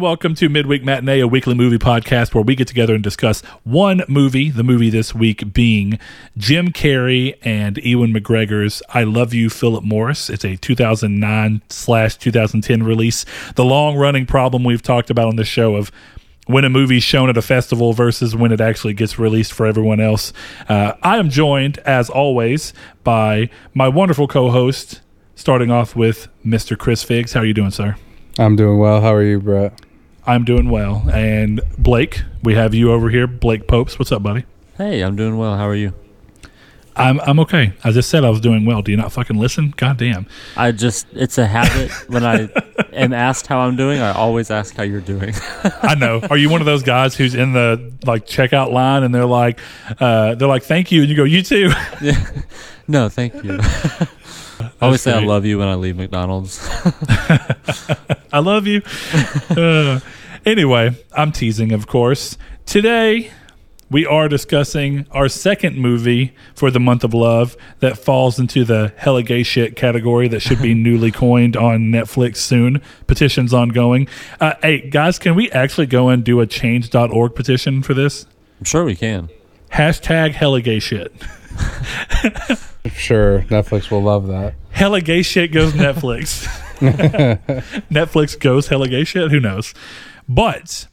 Welcome to Midweek Matinee, a weekly movie podcast where we get together and discuss one movie, the movie this week being Jim Carrey and Ewan McGregor's I Love You, Philip Morris. It's a 2009 slash 2010 release. The long running problem we've talked about on the show of when a movie's shown at a festival versus when it actually gets released for everyone else. Uh, I am joined, as always, by my wonderful co-host, starting off with Mr. Chris Figs. How are you doing, sir? I'm doing well. How are you, Brett? I'm doing well. And Blake, we have you over here. Blake Popes. What's up, buddy? Hey, I'm doing well. How are you? I'm I'm okay. I just said I was doing well. Do you not fucking listen? God damn. I just it's a habit when I am asked how I'm doing, I always ask how you're doing. I know. Are you one of those guys who's in the like checkout line and they're like uh, they're like thank you and you go you too? yeah. No, thank you. I always say I love you when I leave McDonald's. I love you. Uh, anyway, I'm teasing, of course. Today, we are discussing our second movie for the month of love that falls into the hella gay shit category that should be newly coined on Netflix soon. Petitions ongoing. Uh, hey, guys, can we actually go and do a change.org petition for this? I'm sure we can. Hashtag hella gay shit. Sure, Netflix will love that. Hella gay shit goes Netflix. Netflix goes hella gay shit. Who knows? But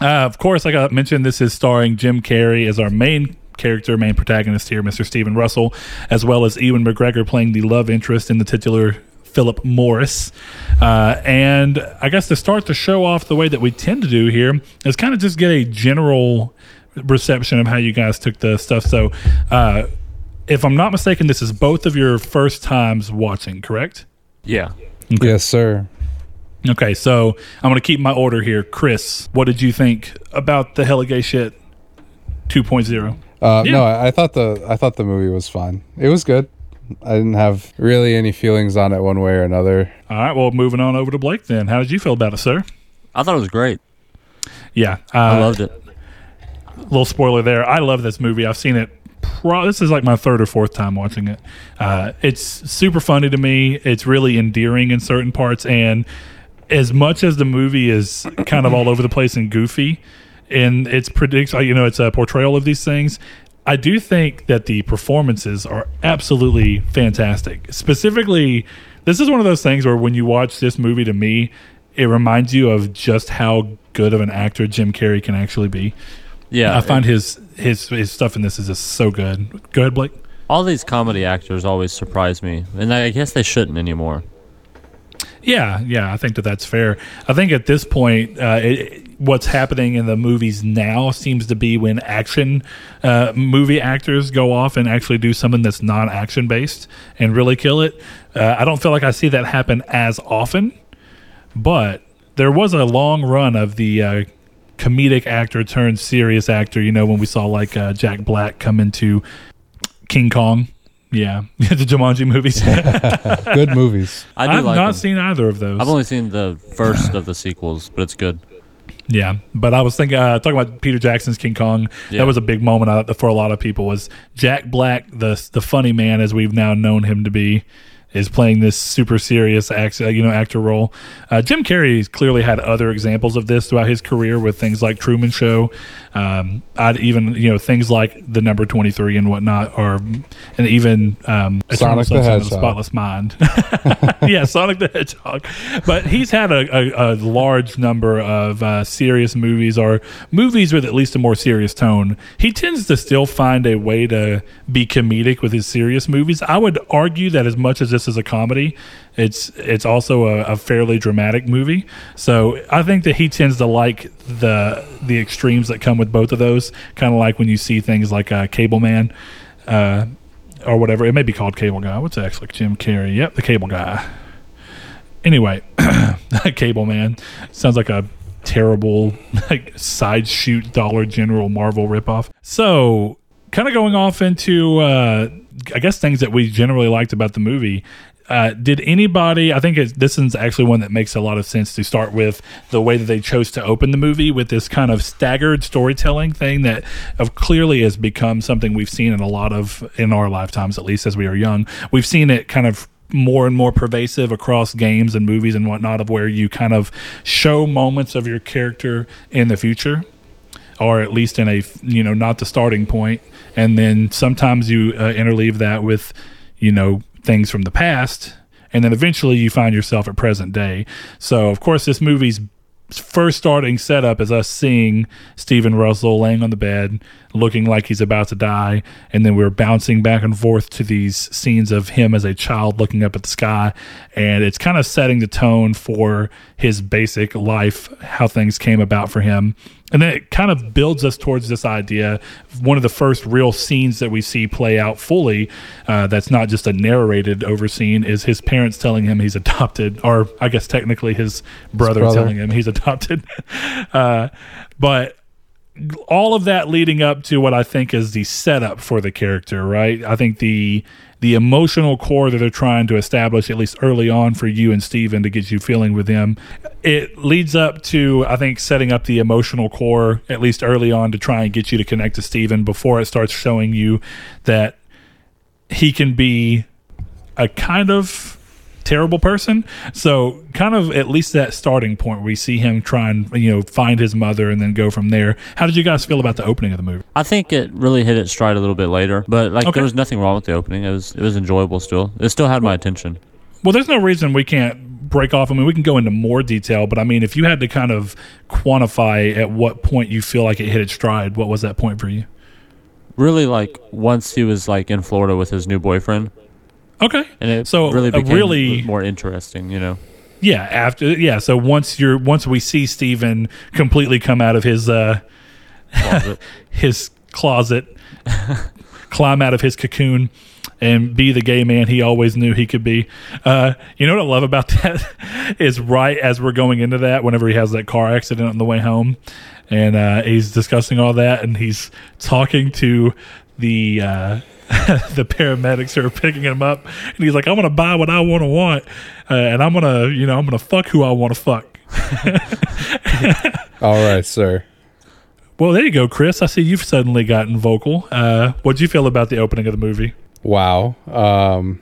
uh, of course, like I mentioned, this is starring Jim Carrey as our main character, main protagonist here, Mr. Stephen Russell, as well as Ewan McGregor playing the love interest in the titular Philip Morris. Uh, and I guess to start the show off the way that we tend to do here is kind of just get a general reception of how you guys took the stuff. So, uh, if I'm not mistaken, this is both of your first times watching, correct? Yeah. Okay. Yes, sir. Okay, so I'm going to keep my order here. Chris, what did you think about the Hella Gay Shit 2.0? Uh, Yeah. No, I, I thought the I thought the movie was fine. It was good. I didn't have really any feelings on it one way or another. All right, well, moving on over to Blake then. How did you feel about it, sir? I thought it was great. Yeah. Uh, I loved it. little spoiler there. I love this movie. I've seen it. Pro- this is like my third or fourth time watching it. Uh, it's super funny to me. It's really endearing in certain parts, and as much as the movie is kind of all over the place and goofy, and its predicts, uh, you know, it's a portrayal of these things. I do think that the performances are absolutely fantastic. Specifically, this is one of those things where when you watch this movie, to me, it reminds you of just how good of an actor Jim Carrey can actually be. Yeah. I find his his his stuff in this is just so good. Go ahead, Blake. all these comedy actors always surprise me, and I guess they shouldn't anymore. Yeah, yeah, I think that that's fair. I think at this point, uh, it, what's happening in the movies now seems to be when action uh, movie actors go off and actually do something that's non-action based and really kill it. Uh, I don't feel like I see that happen as often, but there was a long run of the uh, comedic actor turned serious actor. You know, when we saw like uh, Jack Black come into King Kong. Yeah, the Jumanji movies. Good movies. I do I've like not them. seen either of those. I've only seen the first of the sequels, but it's good. Yeah, but I was thinking, uh, talking about Peter Jackson's King Kong. Yeah. That was a big moment uh, for a lot of people. Was Jack Black the the funny man as we've now known him to be? Is playing this super serious act, uh, you know, actor role. Uh, Jim Carrey clearly had other examples of this throughout his career with things like Truman Show. Um, I'd even you know things like the Number Twenty Three and whatnot, or and even um, Sonic the Hedgehog. Spotless Mind. yeah, Sonic the Hedgehog. But he's had a, a, a large number of uh, serious movies or movies with at least a more serious tone. He tends to still find a way to be comedic with his serious movies. I would argue that as much as this is a comedy, it's it's also a, a fairly dramatic movie. So I think that he tends to like the the extremes that come with both of those. Kind of like when you see things like uh, Cable Man. Uh, or whatever. It may be called Cable Guy. What's actually? Jim Carrey. Yep, the Cable Guy. Anyway, Cable Man sounds like a terrible like side shoot Dollar General Marvel ripoff. So, kind of going off into uh, I guess things that we generally liked about the movie. Uh, did anybody? I think this is actually one that makes a lot of sense to start with the way that they chose to open the movie with this kind of staggered storytelling thing that of clearly has become something we've seen in a lot of in our lifetimes, at least as we are young. We've seen it kind of more and more pervasive across games and movies and whatnot of where you kind of show moments of your character in the future or at least in a you know not the starting point. And then sometimes you uh, interleave that with you know things from the past. And then eventually you find yourself at present day. So of course this movie's first starting setup is us seeing Stephen Russell laying on the bed, looking like he's about to die, and then we're bouncing back and forth to these scenes of him as a child looking up at the sky, and it's kind of setting the tone for his basic life, how things came about for him. And then it kind of builds us towards this idea. One of the first real scenes that we see play out fully, uh, that's not just a narrated over scene, is his parents telling him he's adopted, or I guess technically his brother, brother. telling him he's adopted. uh, but all of that leading up to what I think is the setup for the character, right? I think the the emotional core that they're trying to establish, at least early on for you and Steven to get you feeling with them, it leads up to, I think, setting up the emotional core, at least early on, to try and get you to connect to Steven before it starts showing you that he can be a kind of terrible person. So, kind of at least that starting point where we see him try and you know find his mother and then go from there. How did you guys feel about the opening of the movie? I think it really hit its stride a little bit later, but like Okay. there was nothing wrong with the opening. It was it was enjoyable still. It still had my attention. Well, there's no reason we can't break off. I mean, we can go into more detail, but I mean, if you had to kind of quantify at what point you feel like it hit its stride, what was that point for you? Really, like once he was like in Florida with his new boyfriend, Okay. and it So, really uh, became really- more interesting. You know, Yeah, after yeah, so once you're once we see Steven completely come out of his uh closet. his closet, climb out of his cocoon, and be the gay man he always knew he could be. Uh, you know what I love about that is right as we're going into that, whenever he has that car accident on the way home, and uh, he's discussing all that, and he's talking to the. Uh, the paramedics are picking him up, and he's like, "I'm gonna buy what I want to want, uh, and I'm gonna, you know, I'm gonna fuck who I want to fuck." All right, sir. Well, there you go, Chris. I see you've suddenly gotten vocal. Uh, what'd you feel about the opening of the movie? Wow. Um,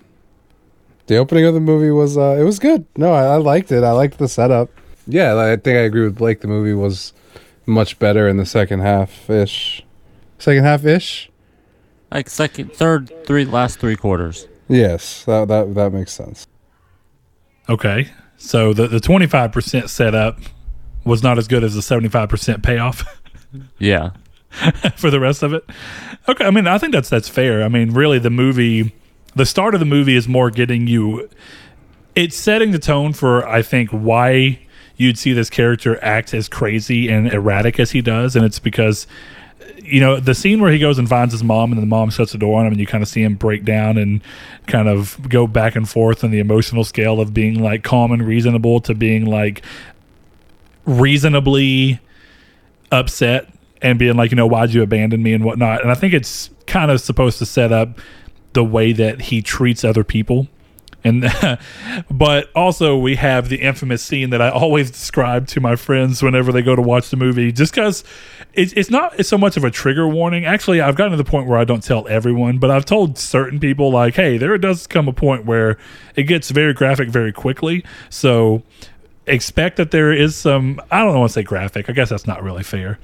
the opening of the movie was uh, it was good. No, I, I liked it. I liked the setup. Yeah, I think I agree with Blake. The movie was much better in the second half ish. Second half ish. Like second, third, three, last three quarters. Yes, that that that makes sense. Okay, so the the twenty five percent setup was not as good as the seventy five percent payoff Yeah, for the rest of it. Okay, I mean, I think that's that's fair. I mean, really, the movie, the start of the movie is more getting you. It's setting the tone for I think why you'd see this character act as crazy and erratic as he does, and it's because you know the scene where he goes and finds his mom and the mom shuts the door on him and you kind of see him break down and kind of go back and forth on the emotional scale of being like calm and reasonable to being like reasonably upset and being like you know why'd you abandon me? and whatnot. And i think it's kind of supposed to set up the way that he treats other people and but also we have the infamous scene that I always describe to my friends whenever they go to watch the movie, just because it's it's not it's so much of a trigger warning. Actually, I've gotten to the point where I don't tell everyone, but I've told certain people like, hey, there does come a point where it gets very graphic very quickly. So expect that there is some I don't want to say graphic. I guess that's not really fair.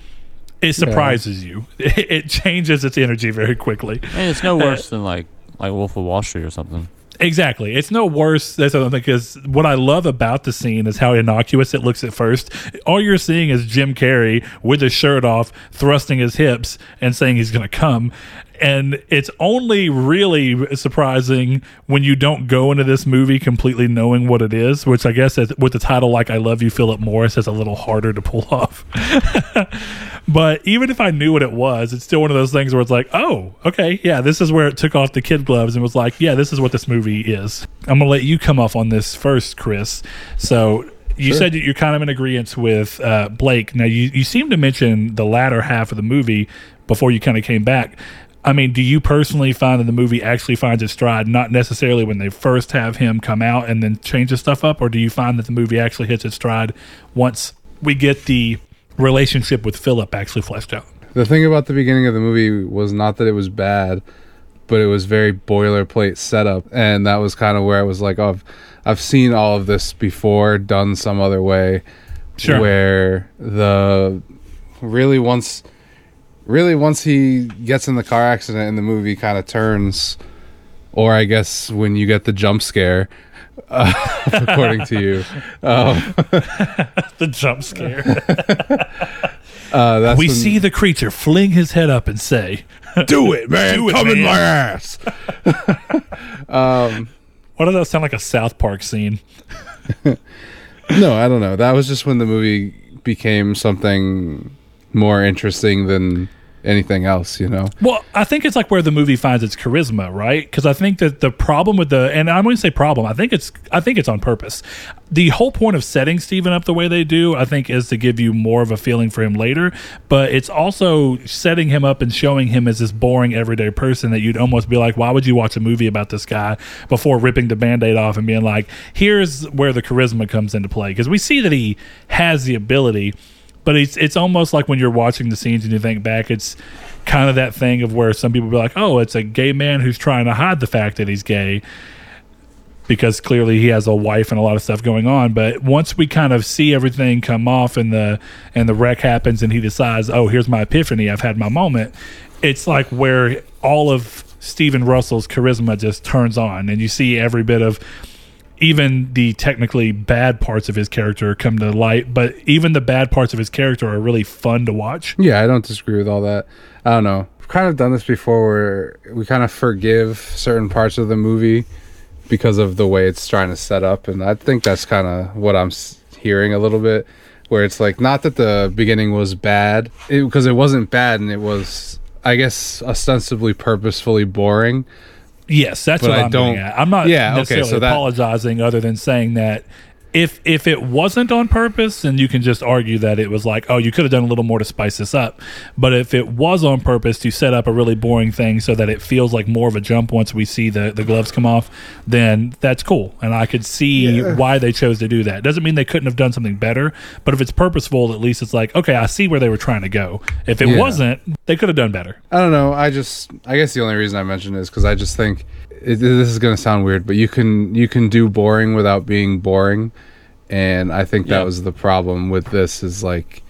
It surprises you. It changes its energy very quickly. and it's no worse than like like Wolf of Wall Street or something. Exactly. It's no worse. That's what I'm thinking, because what I love about the scene is how innocuous it looks at first. All you're seeing is Jim Carrey with his shirt off, thrusting his hips and saying he's going to come. And it's only really surprising when you don't go into this movie completely knowing what it is, which I guess with the title like I Love You, Philip Morris, is a little harder to pull off. But even if I knew what it was, it's still one of those things where it's like, oh, okay, yeah, this is where it took off the kid gloves and was like, yeah, this is what this movie is. I'm gonna let you come off on this first, Chris. So you Sure. said that you're kind of in agreement with uh, Blake. Now you you seem to mention the latter half of the movie before you kind of came back. I mean, do you personally find that the movie actually finds its stride, not necessarily when they first have him come out and then change the stuff up, or do you find that the movie actually hits its stride once we get the relationship with Philip actually fleshed out? The thing about the beginning of the movie was not that it was bad, but it was very boilerplate setup, and that was kind of where I was like, oh, I've, I've seen all of this before, done some other way, Sure. where the really once really once he gets in the car accident and the movie kind of turns or i guess when you get the jump scare uh, according to you um, the jump scare. uh, that's we when- see the creature fling his head up and say, do it man Do it, come in man." my ass um, Why does that sound like a South Park scene? no i don't know that was just when the movie became something more interesting than anything else you know Well, I think it's like where the movie finds its charisma, right? Because I think that the problem with the and I'm going to say problem. I think it's I think it's on purpose. The whole point of setting Steven up the way they do, I think, is to give you more of a feeling for him later. But it's also setting him up and showing him as this boring everyday person that you'd almost be like, why would you watch a movie about this guy before ripping the band-aid off and being like, here's where the charisma comes into play? Because we see that he has the ability but it's it's almost like when you're watching the scenes and you think back, it's kind of that thing of where some people be like, "Oh, it's a gay man who's trying to hide the fact that he's gay." Because clearly he has a wife and a lot of stuff going on, but once we kind of see everything come off and the and the wreck happens and he decides, oh, here's my epiphany, I've had my moment. It's like where all of Stephen Russell's charisma just turns on, and you see every bit of even the technically bad parts of his character come to light, but even the bad parts of his character are really fun to watch. Yeah, I don't disagree with all that. I don't know. We've kind of done this before where we kind of forgive certain parts of the movie because of the way it's trying to set up. And I think that's kind of what I'm hearing a little bit. Where it's like, not that the beginning was bad, because it, wasn't bad and it was, I guess, ostensibly purposefully boring. Yes, that's But what I I'm don't- at. I'm not Yeah, okay, necessarily so that- apologizing other than saying that if if it wasn't on purpose, then you can just argue that it was like, oh, you could have done a little more to spice this up. But if it was on purpose to set up a really boring thing so that it feels like more of a jump once we see the, the gloves come off, then that's cool. And I could see why they chose to do that. Doesn't mean they couldn't have done something better, but if it's purposeful, at least it's like, okay, I see where they were trying to go. If it Yeah. wasn't, they could have done better. I don't know. I just, I guess the only reason I mention it is because I just think it, this is going to sound weird, but you can you can do boring without being boring, and I think that Yeah. was the problem with this. Is like,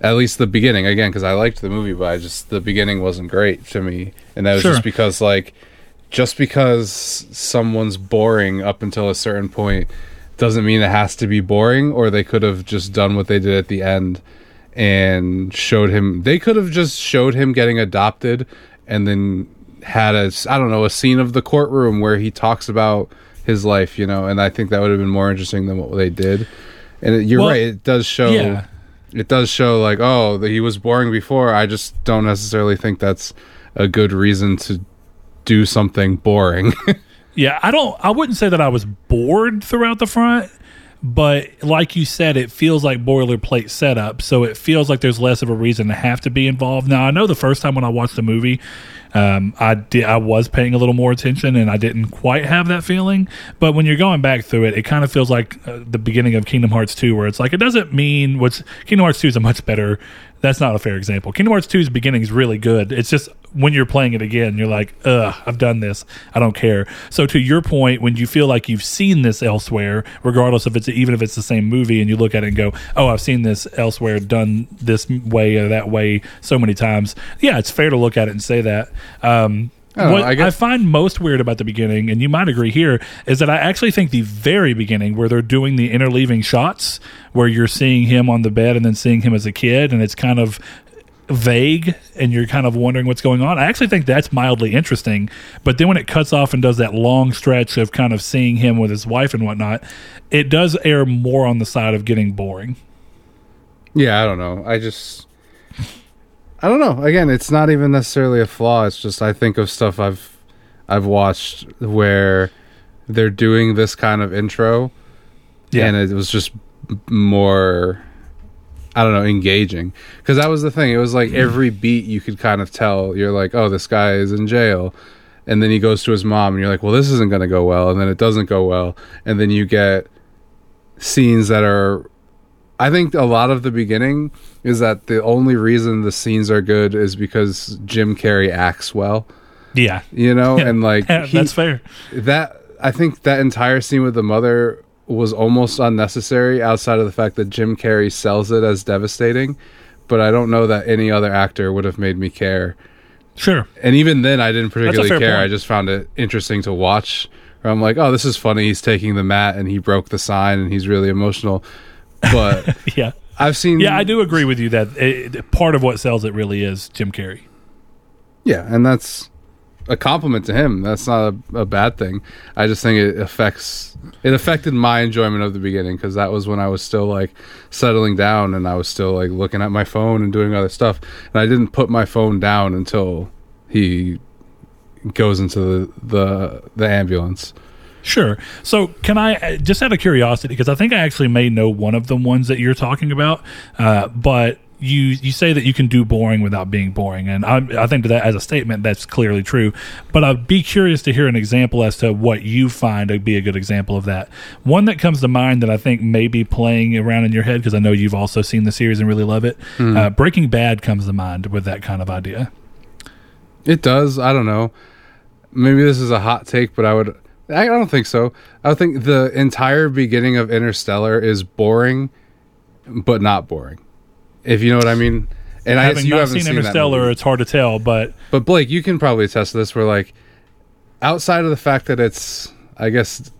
at least the beginning again, because I liked the movie, but I just the beginning wasn't great to me, and that was Sure. just because like, just because someone's boring up until a certain point doesn't mean it has to be boring, or they could have just done what they did at the end and showed him they could have just showed him getting adopted and then had a I don't know a scene of the courtroom where he talks about his life you know and I think that would have been more interesting than what they did and it, you're Well, right it does show yeah. it does show like oh that he was boring before I just don't necessarily think that's a good reason to do something boring Yeah, I don't. I wouldn't say that I was bored throughout the front, but like you said, it feels like boilerplate setup. So it feels like there's less of a reason to have to be involved. Now I know the first time when I watched the movie, um, I did. I was paying a little more attention, and I didn't quite have that feeling. But when you're going back through it, it kind of feels like uh, the beginning of Kingdom Hearts 2, where it's like it doesn't mean what's Kingdom Hearts 2 is a much better. That's not a fair example. Kingdom Hearts 2's beginning is really good. It's just when you're playing it again, you're like, ugh, I've done this. I don't care. So to your point, when you feel like you've seen this elsewhere, regardless if it's even if it's the same movie, and you look at it and go, oh, I've seen this elsewhere, done this way or that way so many times. Yeah, it's fair to look at it and say that. Um, I don't know, what I I, find most weird about the beginning, and you might agree here, is that I actually think the very beginning, where they're doing the interleaving shots, where you're seeing him on the bed and then seeing him as a kid, and it's kind of vague and you're kind of wondering what's going on. I actually think that's mildly interesting. But then when it cuts off and does that long stretch of kind of seeing him with his wife and whatnot, it does err more on the side of getting boring. Yeah, I don't know. I just I don't know. Again, it's not even necessarily a flaw. It's just I think of stuff I've I've watched where they're doing this kind of intro Yeah. and it was just more I don't know, engaging. Cuz that was the thing. It was like every beat you could kind of tell you're like, "Oh, this guy is in jail." And then he goes to his mom and you're like, "Well, this isn't going to go well." And then it doesn't go well. And then you get scenes that are I think a lot of the beginning is that the only reason the scenes are good is because Jim Carrey acts well. Yeah, you know, and like he- that's fair. that I think that entire scene with the mother was almost unnecessary outside of the fact that Jim Carrey sells it as devastating, but I don't know that any other actor would have made me care. Sure. And even then I didn't particularly care. point. I just found it interesting to watch. I'm like, "Oh, this is funny. He's taking the mat and he broke the sign and he's really emotional." But Yeah. I've seen Yeah, I do agree with you that it, part of what sells it really is Jim Carrey. Yeah, and that's a compliment to him. That's not a, a bad thing. I just think it affects it affected my enjoyment of the beginning because that was when I was still like settling down and I was still like looking at my phone and doing other stuff, and I didn't put my phone down until he goes into the the, the ambulance. Sure. So, can I uh, just out of curiosity, because I think I actually may know one of the ones that you're talking about, uh, but you you say that you can do boring without being boring, and I, I think that as a statement that's clearly true. But I'd be curious to hear an example as to what you find to be a good example of that. One that comes to mind that I think may be playing around in your head because I know you've also seen the series and really love it. Uh, Breaking Bad comes to mind with that kind of idea. It does. I don't know. Maybe this is a hot take, but I would. I don't think so. I think the entire beginning of Interstellar is boring, but not boring. If you know what I mean. And I guess Having you not haven't seen, seen Interstellar, it's hard to tell, but But Blake, you can probably attest to this. Where like, outside of the fact that it's, I guess,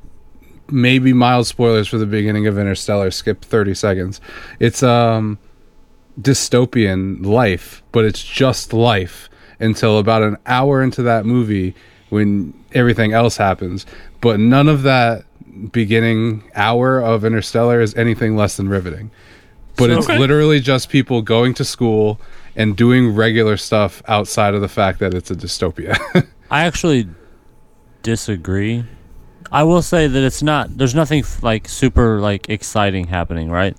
maybe mild spoilers for the beginning of Interstellar. Skip thirty seconds. It's um, dystopian life, but it's just life until about an hour into that movie when everything else happens. But none of that beginning hour of Interstellar is anything less than riveting. But So- it's Okay. literally just people going to school and doing regular stuff outside of the fact that it's a dystopia. I actually disagree. I will say that it's not. There's nothing f- like super like exciting happening, right?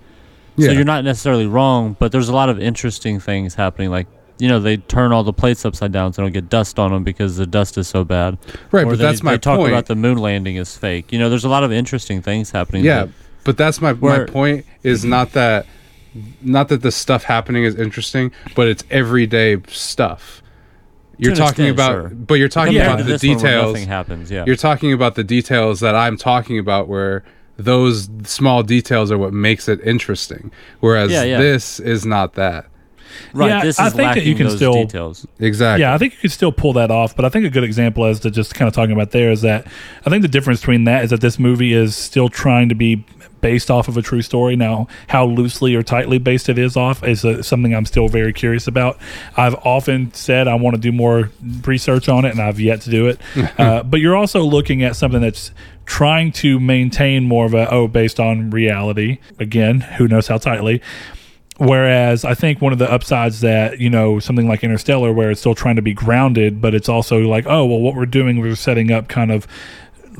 Yeah. So you're not necessarily wrong, but there's a lot of interesting things happening. Like you know, they turn all the plates upside down so they don't get dust on them because the dust is so bad. right, Or but they, that's my they talk point. about the moon landing is fake. You know, there's a lot of interesting things happening. yeah, that- but that's my my point is mm-hmm. not that not that the stuff happening is interesting, but it's everyday stuff. You're talking extent, about, sure. but you're talking compared about the where details. nothing happens. Yeah. You're talking about the details that I'm talking about, where those small details are what makes it interesting. Whereas Yeah, yeah. this is not that. Right. Yeah, this I is think that you can those still- details. Exactly. Yeah, I think you could still pull that off, but I think a good example as to just kind of talking about there is that I think the difference between that is that this movie is still trying to be based off of a true story. Now, how loosely or tightly based it is off is uh, something I'm still very curious about. I've often said I want to do more research on it, and I've yet to do it. uh, but you're also looking at something that's trying to maintain more of a oh, based on reality. Again, who knows how tightly. Whereas I think one of the upsides that, you know, something like Interstellar, where it's still trying to be grounded, but it's also like, oh, well, what we're doing, we're setting up kind of,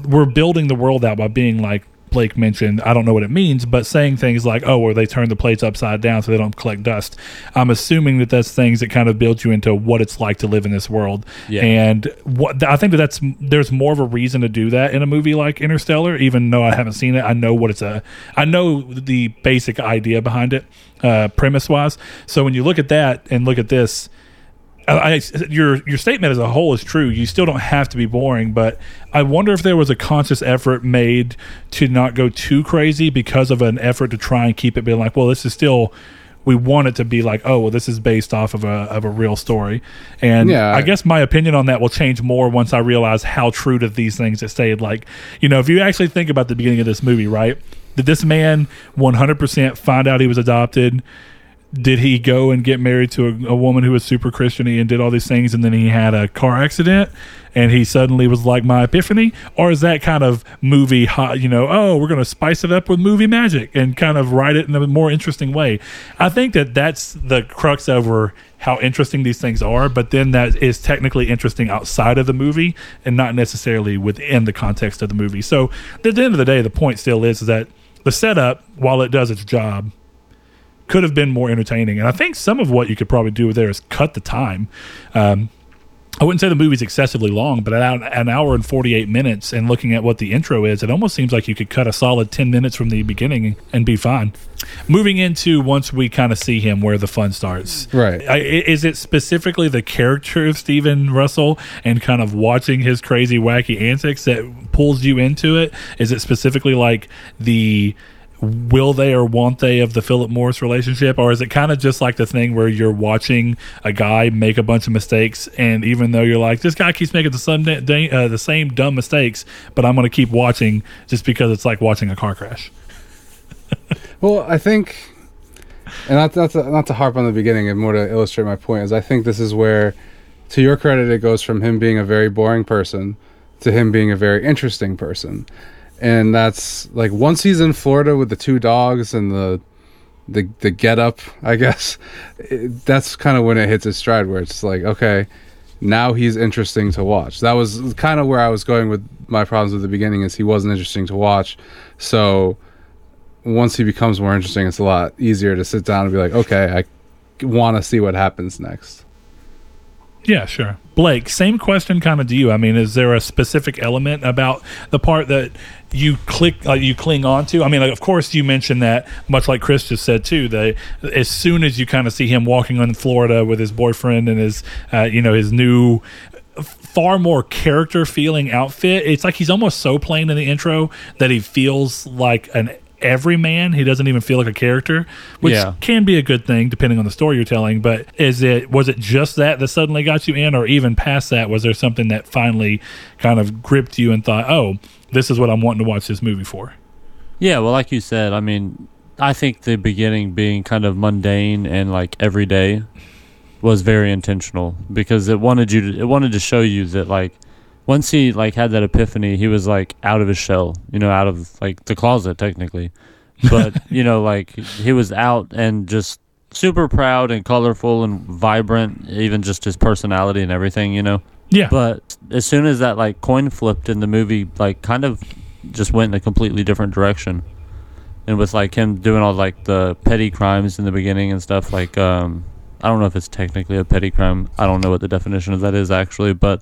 we're building the world out by being like Blake mentioned. I don't know what it means, but saying things like, oh, or they turn the plates upside down so they don't collect dust. I'm assuming that that's things that kind of build you into what it's like to live in this world. Yeah. And what I think that that's, there's more of a reason to do that in a movie like Interstellar, even though I haven't seen it. I know what it's a, I know the basic idea behind it uh, premise wise. So when you look at that and look at this, I, I- your your statement as a whole is true. You still don't have to be boring, but I wonder if there was a conscious effort made to not go too crazy because of an effort to try and keep it being like, well, this is still. We want it to be like, oh, well, this is based off of a of a real story, and Yeah. I guess my opinion on that will change more once I realize how true to these things it stayed. Like, you know, if you actually think about the beginning of this movie, right? Did this man 100% find out he was adopted? Did he go and get married to a, a woman who was super Christiany and did all these things, and then he had a car accident, and he suddenly was like my epiphany, or is that kind of movie hot? You know, oh, we're going to spice it up with movie magic and kind of write it in a more interesting way. I think that that's the crux over how interesting these things are, but then that is technically interesting outside of the movie and not necessarily within the context of the movie. So at the end of the day, the point still is, is that the setup, while it does its job, could have been more entertaining. And I think some of what you could probably do there is cut the time. Um, I wouldn't say the movie's excessively long, but at an hour and 48 minutes, and looking at what the intro is, it almost seems like you could cut a solid 10 minutes from the beginning and be fine. Moving into once we kind of see him where the fun starts. Right. I, is it specifically the character of Steven Russell and kind of watching his crazy, wacky antics that pulls you into it? Is it specifically like the will they or won't they of the Philip Morris relationship, or is it kind of just like the thing where you're watching a guy make a bunch of mistakes, and even though you're like this guy keeps making the same uh, the same dumb mistakes, but I'm going to keep watching just because it's like watching a car crash. well, I think, and not not to, not to harp on the beginning, and more to illustrate my point is I think this is where, to your credit, it goes from him being a very boring person to him being a very interesting person and that's like once he's in Florida with the two dogs and the the the get up, I guess. It, that's kind of when it hits its stride, where it's like, okay, now he's interesting to watch. That was kind of where I was going with my problems at the beginning. Is he wasn't interesting to watch, so once he becomes more interesting, it's a lot easier to sit down and be like, okay, I want to see what happens next. Yeah, sure. Blake, same question kind of to you. I mean, is there a specific element about the part that you click, uh, you cling on to? I mean, like, of course, you mentioned that, much like Chris just said too. That as soon as you kind of see him walking on Florida with his boyfriend and his, uh, you know, his new far more character feeling outfit. It's like he's almost so plain in the intro that he feels like an every man. He doesn't even feel like a character, which yeah. can be a good thing depending on the story you're telling. But is it was it just that that suddenly got you in, or even past that, was there something that finally kind of gripped you and thought, oh, this is what I'm wanting to watch this movie for? Yeah, well, like you said, I mean, I think the beginning being kind of mundane and like everyday was very intentional because it wanted you to it wanted to show you that like once he like had that epiphany, he was like out of his shell, you know, out of like the closet technically. But, you know, like he was out and just super proud and colorful and vibrant, even just his personality and everything, you know. Yeah. But as soon as that like coin flipped in the movie like kind of just went in a completely different direction. And with like him doing all like the petty crimes in the beginning and stuff like um I don't know if it's technically a petty crime. I don't know what the definition of that is actually, but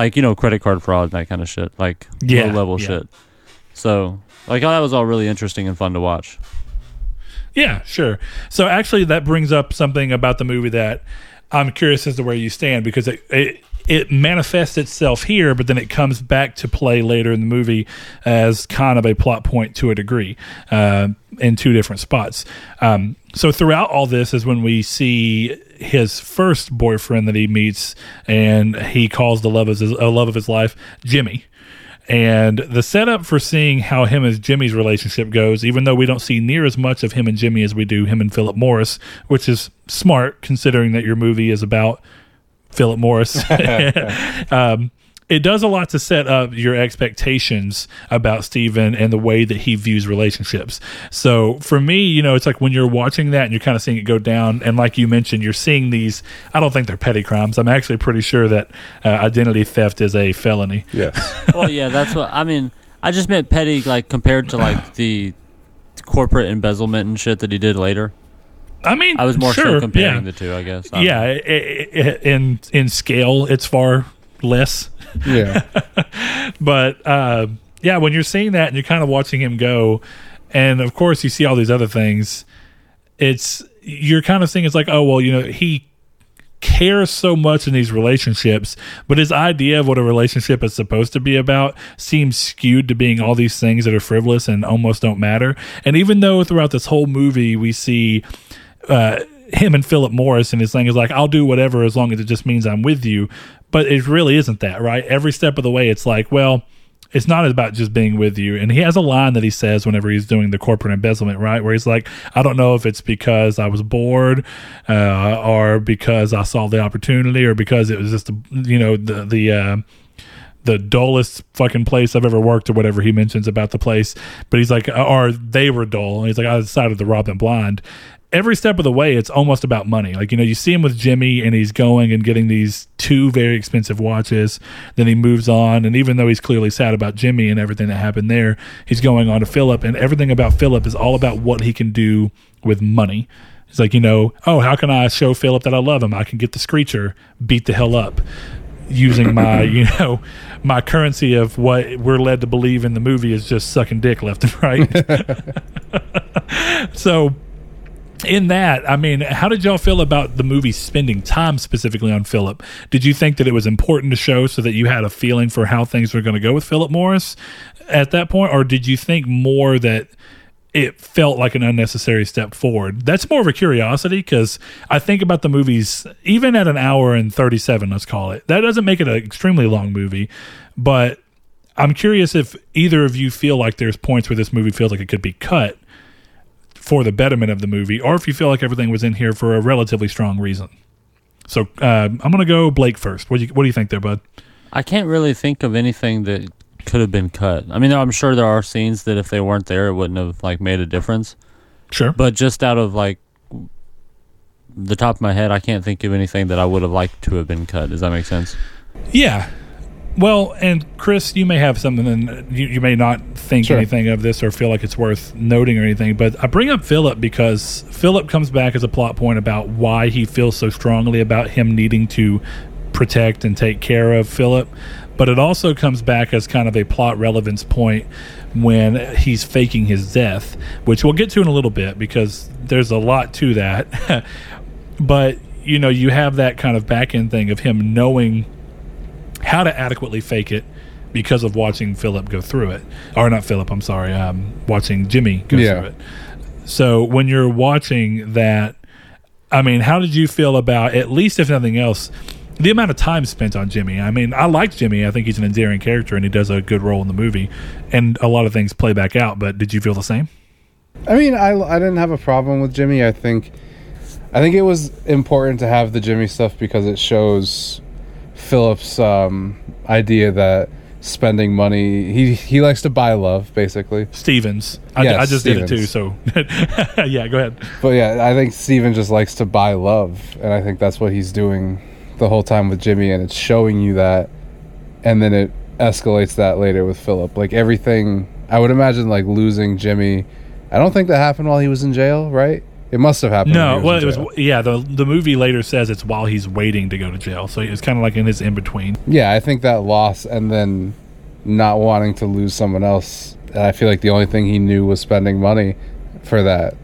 like you know credit card fraud and that kind of shit, like yeah, low level yeah. shit. So like that was all really interesting and fun to watch. Yeah, sure. So actually, that brings up something about the movie that I'm curious as to where you stand because it, it it manifests itself here, but then it comes back to play later in the movie as kind of a plot point to a degree uh, in two different spots. Um, so throughout all this is when we see his first boyfriend that he meets, and he calls the love of his, love of his life Jimmy. And the setup for seeing how him and Jimmy's relationship goes, even though we don't see near as much of him and Jimmy as we do him and Philip Morris, which is smart considering that your movie is about Philip Morris. um, it does a lot to set up your expectations about Steven and the way that he views relationships. So for me, you know, it's like when you're watching that and you're kind of seeing it go down, and like you mentioned, you're seeing these. I don't think they're petty crimes. I'm actually pretty sure that uh, identity theft is a felony. Yeah. well, yeah, that's what I mean. I just meant petty, like compared to like the corporate embezzlement and shit that he did later. I mean, I was more sure, so comparing yeah. the two, I guess. I yeah, it, it, in in scale, it's far less. Yeah. but uh, yeah, when you're seeing that and you're kind of watching him go, and of course you see all these other things, it's you're kind of seeing it's like, oh well, you know, he cares so much in these relationships, but his idea of what a relationship is supposed to be about seems skewed to being all these things that are frivolous and almost don't matter. And even though throughout this whole movie we see uh, him and Philip Morris, and his thing is like, I'll do whatever as long as it just means I'm with you. But it really isn't that, right? Every step of the way, it's like, well, it's not about just being with you. And he has a line that he says whenever he's doing the corporate embezzlement, right? Where he's like, I don't know if it's because I was bored, uh, or because I saw the opportunity, or because it was just, you know, the, the, uh, the dullest fucking place I've ever worked or whatever he mentions about the place. But he's like, or they were dull. And he's like, I decided to rob them blind every step of the way, it's almost about money. Like, you know, you see him with Jimmy and he's going and getting these two very expensive watches. Then he moves on. And even though he's clearly sad about Jimmy and everything that happened there, he's going on to Philip. And everything about Philip is all about what he can do with money. It's like, you know, oh, how can I show Philip that I love him? I can get the screecher, beat the hell up. using my you know my currency of what we're led to believe in the movie is just sucking dick left and right. so in that, I mean, how did y'all feel about the movie spending time specifically on Philip? Did you think that it was important to show so that you had a feeling for how things were going to go with Philip Morris at that point, or did you think more that it felt like an unnecessary step forward? That's more of a curiosity because I think about the movies, even at an hour and 37, let's call it, that doesn't make it an extremely long movie, but I'm curious if either of you feel like there's points where this movie feels like it could be cut for the betterment of the movie, or if you feel like everything was in here for a relatively strong reason. So uh, I'm going to go Blake first. What do you What do you think there, Bud? I can't really think of anything that could have been cut. I mean, I'm sure there are scenes that if they weren't there, it wouldn't have like made a difference. Sure, but just out of like the top of my head, I can't think of anything that I would have liked to have been cut. Does that make sense? Yeah, well, and Chris, you may have something, and you, you may not think sure. anything of this or feel like it's worth noting or anything. But I bring up Philip because Philip comes back as a plot point about why he feels so strongly about him needing to protect and take care of Philip. But it also comes back as kind of a plot relevance point when he's faking his death, which we'll get to in a little bit because there's a lot to that. but you know, you have that kind of back end thing of him knowing how to adequately fake it because of watching Philip go through it, or not Philip. I'm sorry, um, watching Jimmy go yeah. through it. So when you're watching that, I mean, how did you feel about at least if nothing else? The amount of time spent on Jimmy. I mean, I like Jimmy. I think he's an endearing character and he does a good role in the movie. And a lot of things play back out. But did you feel the same? I mean, I, I didn't have a problem with Jimmy. I think I think it was important to have the Jimmy stuff because it shows Philip's um, idea that spending money he he likes to buy love basically. Stevens. I, yes, I just stevens. did it too so. Yeah go ahead. But yeah i think steven just likes to buy love and i think that's what he's doing the whole time with jimmy and it's showing you that and then it escalates that later with philip like everything i would imagine like losing jimmy i don't think that happened while he was in jail right it must have happened. No, well, it was yeah. The the movie later says it's while he's waiting to go to jail, so it's kind of like in his in between. Yeah, I think that loss and then not wanting to lose someone else. And I feel like the only thing he knew was spending money for that.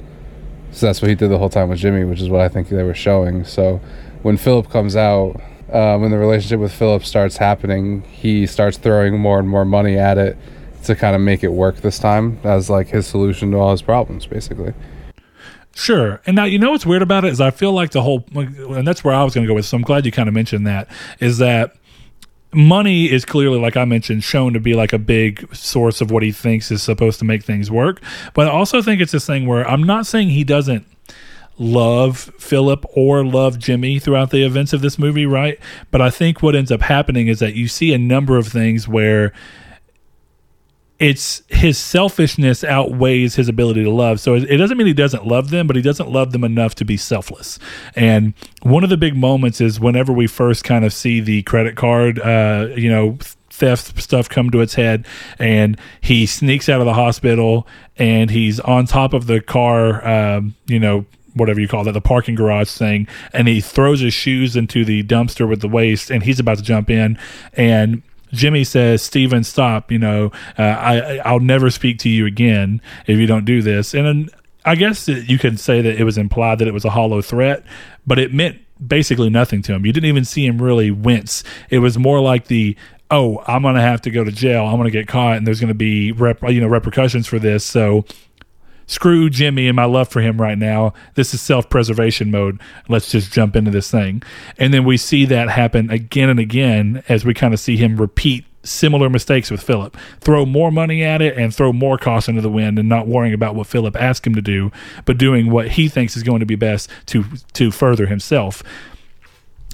So that's what he did the whole time with Jimmy, which is what I think they were showing. So when Philip comes out, um, when the relationship with Philip starts happening, he starts throwing more and more money at it to kind of make it work this time as like his solution to all his problems, basically. Sure. And now, you know what's weird about it is I feel like the whole, and that's where I was going to go with. So I'm glad you kind of mentioned that. Is that money is clearly, like I mentioned, shown to be like a big source of what he thinks is supposed to make things work. But I also think it's this thing where I'm not saying he doesn't love Philip or love Jimmy throughout the events of this movie, right? But I think what ends up happening is that you see a number of things where it's his selfishness outweighs his ability to love. So it doesn't mean he doesn't love them, but he doesn't love them enough to be selfless. And one of the big moments is whenever we first kind of see the credit card, uh, you know, theft stuff come to its head and he sneaks out of the hospital and he's on top of the car, um, you know, whatever you call that, the parking garage thing, and he throws his shoes into the dumpster with the waste, and he's about to jump in, and Jimmy says, Steven, stop. You know, uh, I, I'll never speak to you again if you don't do this. And I guess you could say that it was implied that it was a hollow threat, but it meant basically nothing to him. You didn't even see him really wince. It was more like the, oh, I'm going to have to go to jail. I'm going to get caught, and there's going to be rep, you know repercussions for this. So screw Jimmy and my love for him right now. This is self preservation mode. Let's just jump into this thing. And then we see that happen again and again as we kind of see him repeat similar mistakes with Philip. Throw more money at it and throw more costs into the wind and not worrying about what Philip asked him to do, but doing what he thinks is going to be best to to further himself.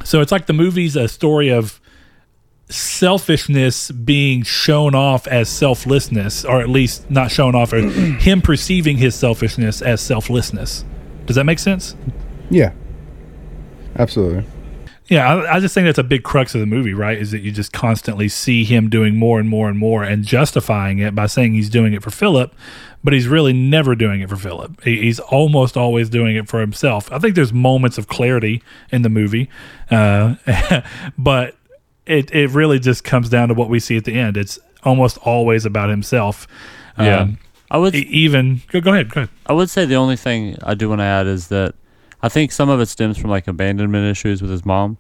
So it's like the movie's a story of selfishness being shown off as selflessness, or at least not shown off, or him perceiving his selfishness as selflessness. Does that make sense? Yeah, absolutely. Yeah, I, I, just think that's a big crux of the movie, right? Is that you just constantly see him doing more and more and more and justifying it by saying he's doing it for Philip, but he's really never doing it for Philip. He, he's almost always doing it for himself. I think there's moments of clarity in the movie, uh, but it it really just comes down to what we see at the end. It's almost always about himself. Yeah. Um, I would even go, go ahead, go ahead. I would say the only thing I do want to add is that I think some of it stems from like abandonment issues with his mom,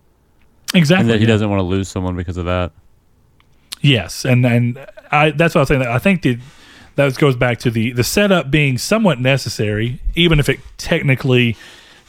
Exactly. and that he yeah. doesn't want to lose someone because of that. Yes, and and I that's what I was saying. I think that that goes back to the the setup being somewhat necessary, even if it technically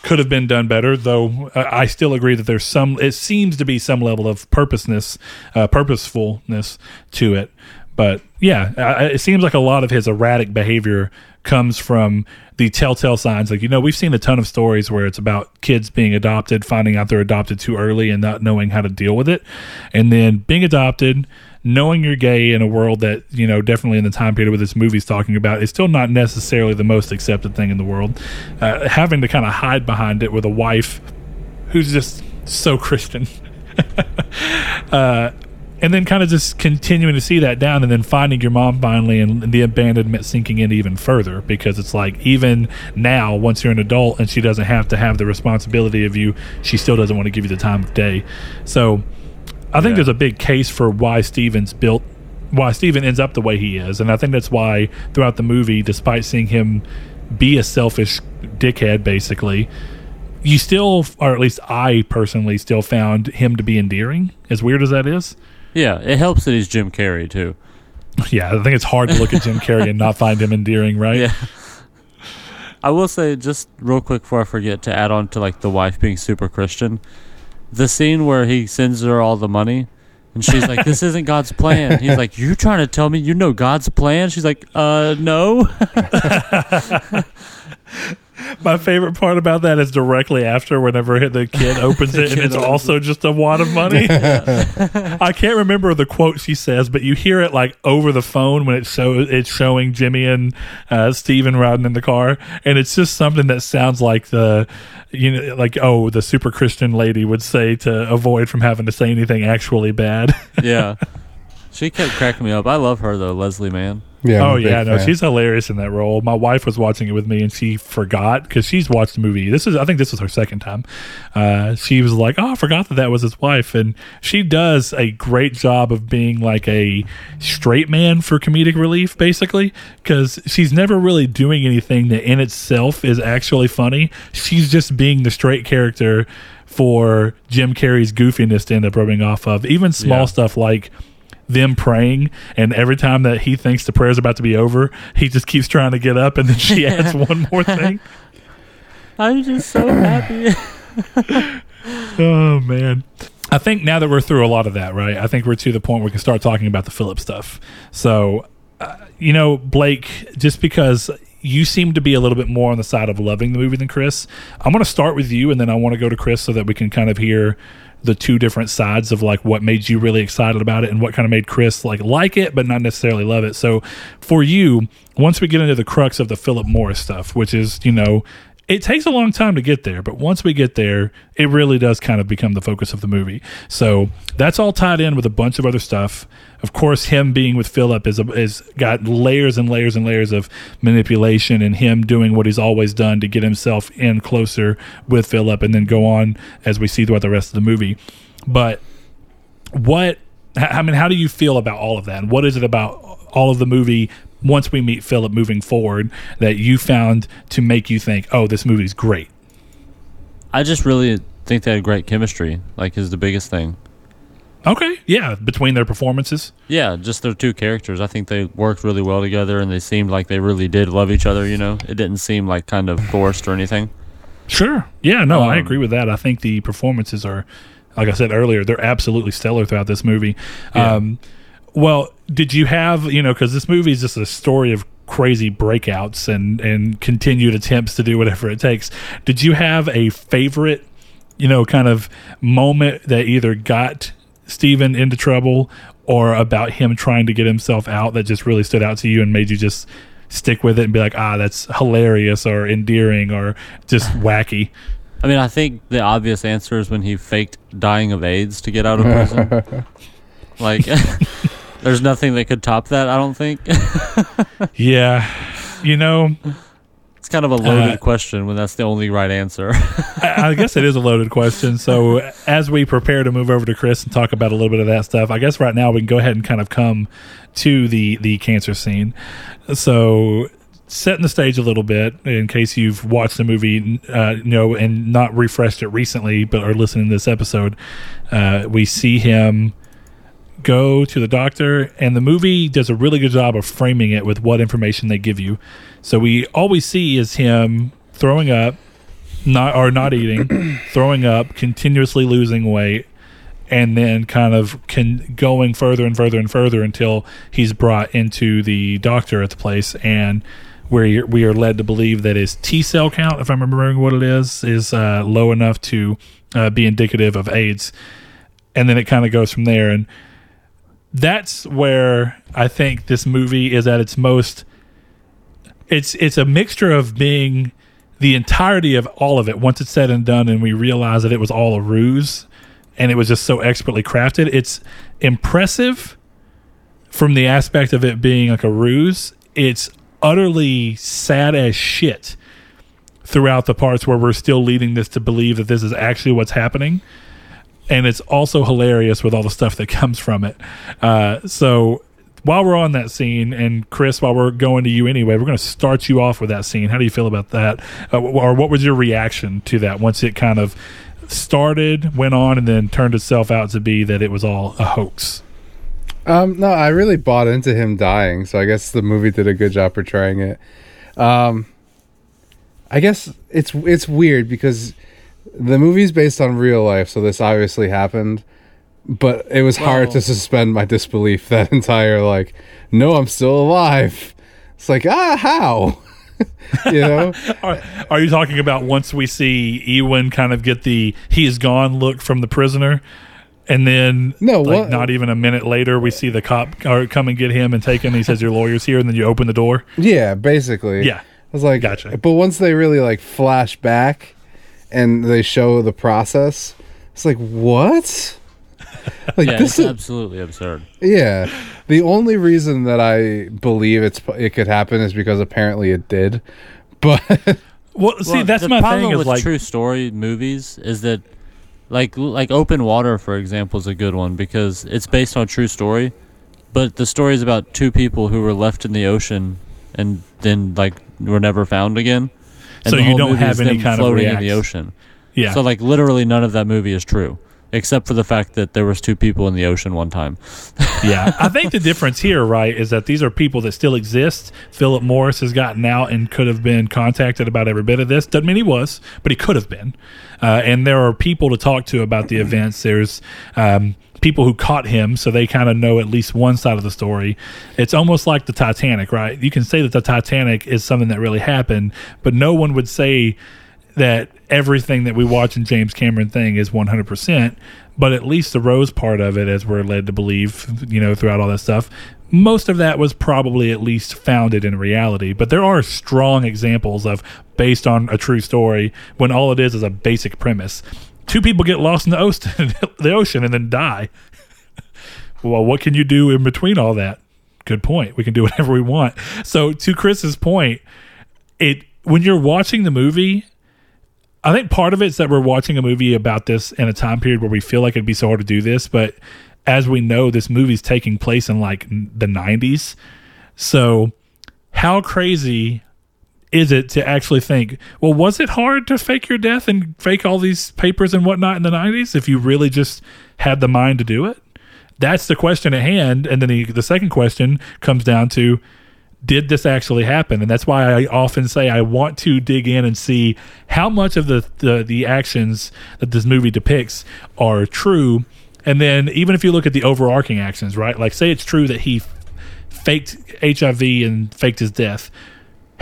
could have been done better. Though uh, I still agree that there's some. It seems to be some level of purposeness, uh, purposefulness to it. But yeah, I, it seems like a lot of his erratic behavior comes from the telltale signs. Like you know, we've seen a ton of stories where it's about kids being adopted, finding out they're adopted too early, and not knowing how to deal with it, and then being adopted knowing you're gay in a world that you know definitely in the time period where this movie's talking about is still not necessarily the most accepted thing in the world. Uh, having to kind of hide behind it with a wife who's just so christian. Uh, and then kind of just continuing to see that down and then finding your mom finally and the abandonment sinking in even further because it's like even now once you're an adult and she doesn't have to have the responsibility of you she still doesn't want to give you the time of day. So I think Yeah. there's a big case for why Steven's built, why Steven ends up the way he is, and I think that's why throughout the movie, despite seeing him be a selfish dickhead, basically, you still, or at least I personally, still found him to be endearing. As weird as that is, Yeah, it helps that he's Jim Carrey too. yeah, I think it's hard to look at Jim Carrey and not find him endearing, right? Yeah. I will say just real quick before I forget to add on to like the wife being super Christian. The scene where he sends her all the money and she's like, This isn't God's plan. He's like, You trying to tell me you know God's plan? She's like, Uh no. My favorite part about that is directly after whenever the kid opens it and it's also just a wad of money. I can't remember the quote she says, but you hear it like over the phone when it show it's showing Jimmy and uh, Steven riding in the car, and it's just something that sounds like the you know like oh the super Christian lady would say to avoid from having to say anything actually bad. yeah. She kept cracking me up. I love her though, Leslie Mann. Yeah. Oh yeah, no, fan. she's hilarious in that role. My wife was watching it with me, and she forgot because she's watched the movie. This is, I think, this was her second time. Uh, she was like, "Oh, I forgot that that was his wife," and she does a great job of being like a straight man for comedic relief, basically, because she's never really doing anything that in itself is actually funny. She's just being the straight character for Jim Carrey's goofiness to end up rubbing off of. Even small Yeah. stuff like them praying and every time that he thinks the prayer's about to be over he just keeps trying to get up and then she adds one more thing. I'm just so happy. oh man. I think now that we're through a lot of that right i think we're to the point where we can start talking about the philip stuff. So uh, you know blake just because you seem to be a little bit more on the side of loving the movie than chris i'm going to start with you and then i want to go to chris so that we can kind of hear the two different sides of like what made you really excited about it and what kind of made Chris like like it but not necessarily love it. So for you, once we get into the crux of the Philip Morris stuff, which is, you know, it takes a long time to get there, but once we get there, it really does kind of become the focus of the movie. So that's all tied in with a bunch of other stuff. Of course, him being with Philip is is got layers and layers and layers of manipulation, and him doing what he's always done to get himself in closer with Philip, and then go on as we see throughout the rest of the movie. But what I mean, how do you feel about all of that? And what is it about all of the movie once we meet Philip moving forward that you found to make you think, "Oh, this movie's great"? I just really think they had great chemistry. Like, is the biggest thing. Okay, yeah, between their performances. Yeah, just their two characters. I think they worked really well together, and they seemed like they really did love each other. You know, it didn't seem like kind of forced or anything. Sure. Yeah, no, I Um, agree with that. I think the performances are, like I said earlier, they're absolutely stellar throughout this movie. Yeah. Um, well, did you have, you know, because this movie is just a story of crazy breakouts and, and continued attempts to do whatever it takes. Did you have a favorite, you know, kind of moment that either got Steven into trouble or about him trying to get himself out that just really stood out to you and made you just stick with it and be like, ah, that's hilarious or endearing or just wacky. I mean, I think the obvious answer is when he faked dying of AIDS to get out of prison. like, there's nothing that could top that. I don't think. Yeah. You know, It's kind of a loaded Uh, question when that's the only right answer. I, I guess it is a loaded question. So as we prepare to move over to Chris and talk about a little bit of that stuff, I guess right now we can go ahead and kind of come to the the cancer scene. So setting the stage a little bit in case you've watched the movie, uh, you know, and not refreshed it recently, but are listening to this episode. Uh, we see him go to the doctor and the movie does a really good job of framing it with what information they give you. So we all we see is him throwing up not or not eating throwing up continuously losing weight and then kind of can going further and further and further until he's brought into the doctor at the place. And where we are led to believe that his T cell count, if I'm remembering what it is, is uh, low enough to uh, be indicative of AIDS, and then it kind of goes from there. And that's where I think this movie is at its most. It's it's a mixture of being the entirety of all of it once it's said and done, and we realize that it was all a ruse, and it was just so expertly crafted. It's impressive from the aspect of it being like a ruse. It's utterly sad as shit throughout the parts where we're still leading this to believe that this is actually what's happening and it's also hilarious with all the stuff that comes from it. Uh, so while we're on that scene, and Chris, while we're going to you anyway, we're going to start you off with that scene. How do you feel about that, uh, or what was your reaction to that once it kind of started, went on, and then turned itself out to be that it was all a hoax? Um, no, I really bought into him dying, so I guess the movie did a good job portraying it. Um, I guess it's it's weird because the movie's based on real life, so this obviously happened. But it was hard to suspend my disbelief that entire like, no, I'm still alive. It's like ah, how? you know? Are, are you talking about once we see Ewan kind of get the he's gone" look from the prisoner? And then, No, like what- not even a minute later, we see the cop come and get him and take him. He says, "Your lawyer's here," and then you open the door. Yeah, basically. Yeah. I was like, Gotcha. But once they really like flash back and they show the process, it's like what? Like yeah, this it's is absolutely absurd. yeah. The only reason that I believe it's it could happen is because apparently it did. But Well, see, Well, that's the my problem thing. Is with like, true story movies is that, like, like Open Water, for example, is a good one because it's based on true story, but the story is about two people who were left in the ocean and then like were never found again. And So you don't have any kind of floating in the ocean. yeah. So like literally none of that movie is true, except for the fact that there was two people in the ocean one time. yeah, I think the difference here, right, is that these are people that still exist. Philip Morris has gotten out and could have been contacted about every bit of this. Doesn't mean he was, but he could have been. Uh, and there are people to talk to about the events. There's um, people who caught him, so they kind of know at least one side of the story. It's almost like the Titanic, right? You can say that the Titanic is something that really happened, but no one would say that everything that we watch in James Cameron thing is 100%, but at least the Rose part of it, as we're led to believe, you know, throughout all that stuff, most of that was probably at least founded in reality. But there are strong examples of based on a true story when all it is is a basic premise. Two people get lost in the ocean, the ocean and then die. well, what can you do in between all that? Good point. We can do whatever we want. So, to Chris's point, it when you're watching the movie, I think part of it's that we're watching a movie about this in a time period where we feel like it'd be so hard to do this, but as we know, this movie's taking place in like the 90s. So, how crazy is it to actually think, well, was it hard to fake your death and fake all these papers and whatnot in the 90s if you really just had the mind to do it? That's the question at hand. And then the, the second question comes down to, did this actually happen? And that's why I often say I want to dig in and see how much of the, the, the actions that this movie depicts are true. And then even if you look at the overarching actions, right? Like say it's true that he faked HIV and faked his death.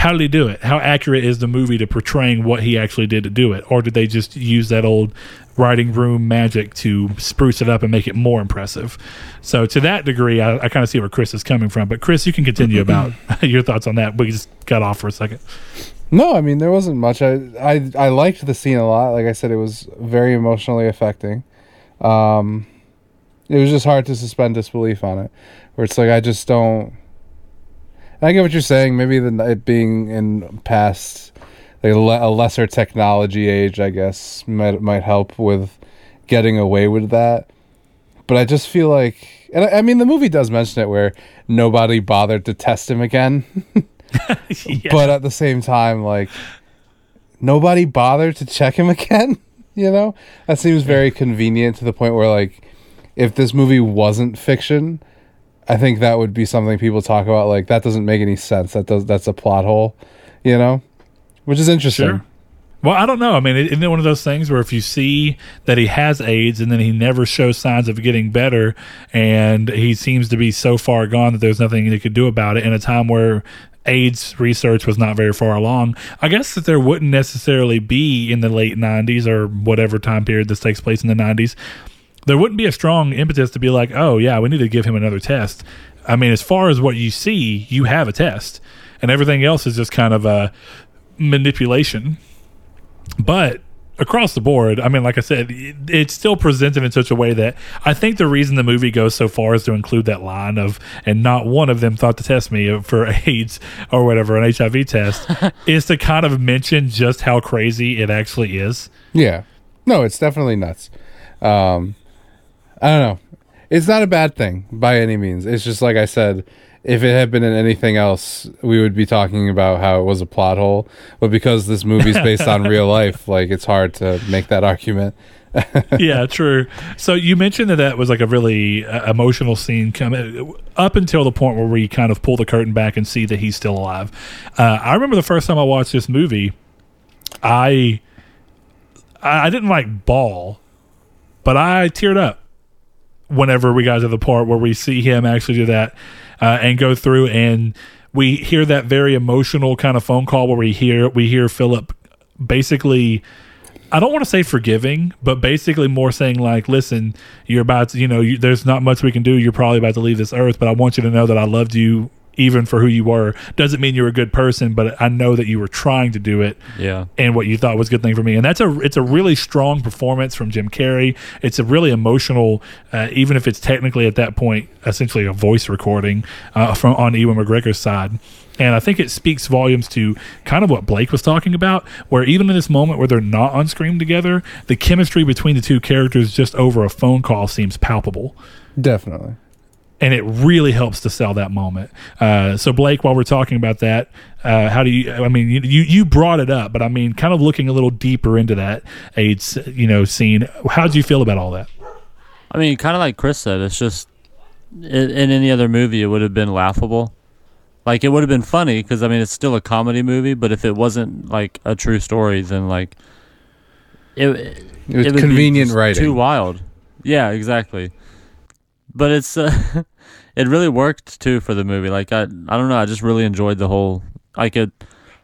How did he do it? How accurate is the movie to portraying what he actually did to do it? Or did they just use that old writing room magic to spruce it up and make it more impressive? So to that degree, I, I kind of see where Chris is coming from. But Chris, you can continue about your thoughts on that. We just got off for a second. No, I mean there wasn't much. I I I liked the scene a lot. Like I said, it was very emotionally affecting. Um, it was just hard to suspend disbelief on it. Where it's like I just don't. I get what you're saying. Maybe the it being in past like a, le- a lesser technology age, I guess, might might help with getting away with that. But I just feel like, and I, I mean, the movie does mention it where nobody bothered to test him again. Yeah. but at the same time, like nobody bothered to check him again. You know, that seems very convenient to the point where, like, if this movie wasn't fiction, I think that would be something people talk about. Like, that doesn't make any sense. That does that's a plot hole. You know, which is interesting. Sure. Well, I don't know. I mean, isn't it one of those things where if you see that he has AIDS and then he never shows signs of getting better and he seems to be so far gone that there's nothing he could do about it in a time where AIDS research was not very far along, I guess that there wouldn't necessarily be in the late 90s or whatever time period this takes place in the 90s, there wouldn't be a strong impetus to be like, oh, yeah, we need to give him another test. I mean, as far as what you see, you have a test, and everything else is just kind of a manipulation. But across the board, I mean, like I said, it, it's still presented in such a way that I think the reason the movie goes so far is to include that line of, and not one of them thought to test me for AIDS or whatever, an HIV test, is to kind of mention just how crazy it actually is. Yeah. No, it's definitely nuts. Um, I don't know. It's not a bad thing by any means. It's just like I said, if it had been in anything else, we would be talking about how it was a plot hole. But because this movie's based on real life, like it's hard to make that argument. yeah, true. So you mentioned that that was like a really uh, emotional scene coming up until the point where we kind of pull the curtain back and see that he's still alive. Uh, I remember the first time I watched this movie, I I didn't like ball, but I teared up whenever we got to the part where we see him actually do that uh, and go through and we hear that very emotional kind of phone call where we hear we hear Philip basically I don't want to say forgiving, but basically more saying like, listen, you're about to, you know, you, there's not much we can do. You're probably about to leave this earth, but I want you to know that I loved you even for who you were. Doesn't mean you're a good person, but I know that you were trying to do it Yeah. and what you thought was a good thing for me. And that's a it's a really strong performance from Jim Carrey. It's a really emotional, uh, even if it's technically at that point essentially a voice recording uh, from on Ewan McGregor's side. And I think it speaks volumes to kind of what Blake was talking about, where even in this moment where they're not on screen together, the chemistry between the two characters just over a phone call seems palpable Definitely. And it really helps to sell that moment. Uh, so Blake, while we're talking about that, uh, how do you? I mean, you, you you brought it up, but I mean, kind of looking a little deeper into that AIDS, you know, scene. How do you feel about all that? I mean, kind of like Chris said, it's just in, in any other movie, it would have been laughable. Like it would have been funny because I mean, it's still a comedy movie. But if it wasn't like a true story, then like it It was it would convenient just writing. Too wild. Yeah, exactly. But it's uh, it really worked too for the movie. Like I I don't know, I just really enjoyed the whole I could,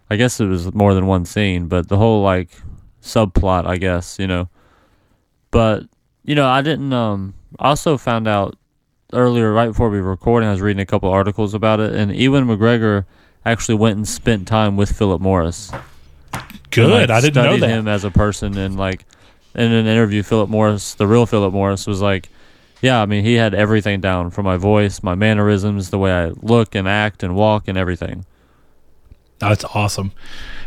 I guess it was more than one scene, but the whole like subplot, I guess, you know. But you know, I didn't um I also found out earlier right before we were recording, I was reading a couple articles about it and Ewan McGregor actually went and spent time with Philip Morris. Good. And, like, I didn't know that. him as a person and like in an interview philip morris the real philip morris was like yeah i mean he had everything down from my voice my mannerisms the way i look and act and walk and everything That's awesome.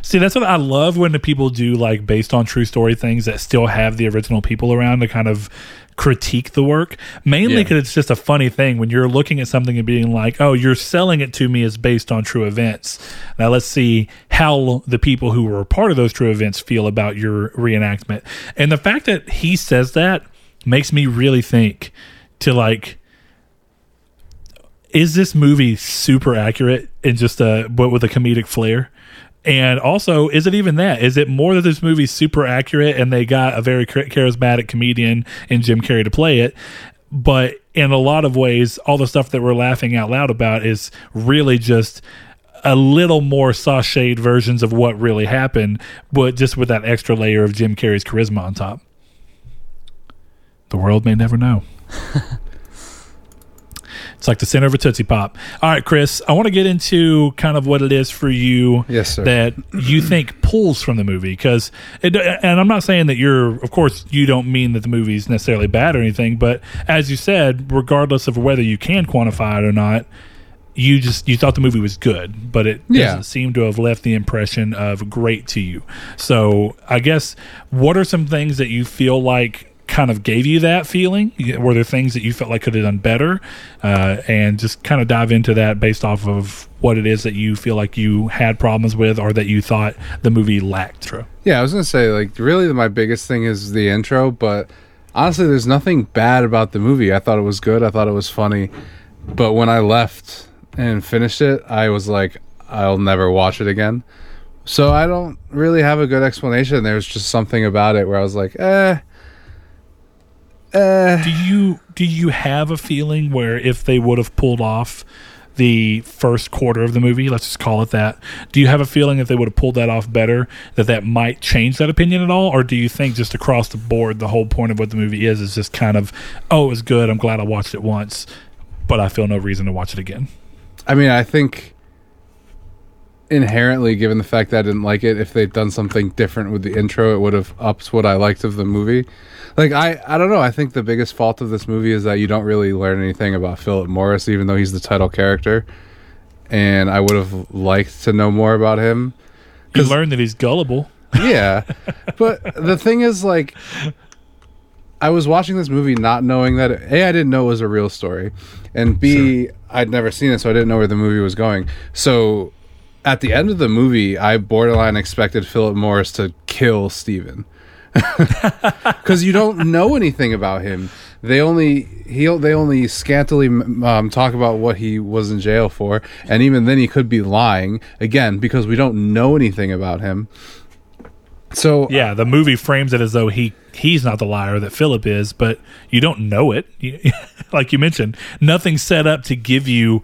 See, that's what I love when the people do like based on true story things that still have the original people around to kind of critique the work. Mainly Yeah. because it's just a funny thing when you're looking at something and being like, "Oh, you're selling it to me as based on true events." Now let's see how the people who were part of those true events feel about your reenactment. And the fact that he says that makes me really think to like is this movie super accurate and just a but with a comedic flair? And also, is it even that? Is it more that this movie's super accurate and they got a very charismatic comedian in Jim Carrey to play it? But in a lot of ways, all the stuff that we're laughing out loud about is really just a little more sashayed versions of what really happened, but just with that extra layer of Jim Carrey's charisma on top. The world may never know. It's like the center of a Tootsie Pop. All right, Chris, I want to get into kind of what it is for you Yes, sir. that you think pulls from the movie. Because, and I'm not saying that you're, of course, you don't mean that the movie's necessarily bad or anything, but as you said, regardless of whether you can quantify it or not, you just you thought the movie was good, but it Yeah. doesn't seem to have left the impression of great to you. So I guess what are some things that you feel like kind of gave you that feeling? Were there things that you felt like could have done better? Uh, and just kind of dive into that based off of what it is that you feel like you had problems with or that you thought the movie lacked. Yeah, I was gonna say like really my biggest thing is the intro, but honestly, there's nothing bad about the movie. I thought it was good. I thought it was funny, but when I left and finished it, I was like, I'll never watch it again. So I don't really have a good explanation. There's just something about it where I was like, eh, eh. do you do you have a feeling where if they would have pulled off the first quarter of the movie let's just call it that do you have a feeling if they would have pulled that off better that that might change that opinion at all or do you think just across the board the whole point of what the movie is is just kind of oh it was good i'm glad i watched it once but i feel no reason to watch it again I mean, I think inherently, given the fact that I didn't like it, if they'd done something different with the intro, it would have upped what I liked of the movie. Like I, I don't know. I think the biggest fault of this movie is that you don't really learn anything about Philip Morris, even though he's the title character. And I would have liked to know more about him. you learn that he's gullible Yeah, but the thing is, like, I was watching this movie not knowing that a I didn't know it was a real story, and b would never seen it, so I didn't know where the movie was going. So at the end of the movie, I borderline expected Philip Morris to kill Steven. because you don't know anything about him. They only he they only scantily um, talk about what he was in jail for, and even then he could be lying again because we don't know anything about him. So yeah the movie frames it as though he he's not the liar that philip is but you don't know it like you mentioned nothing's set up to give you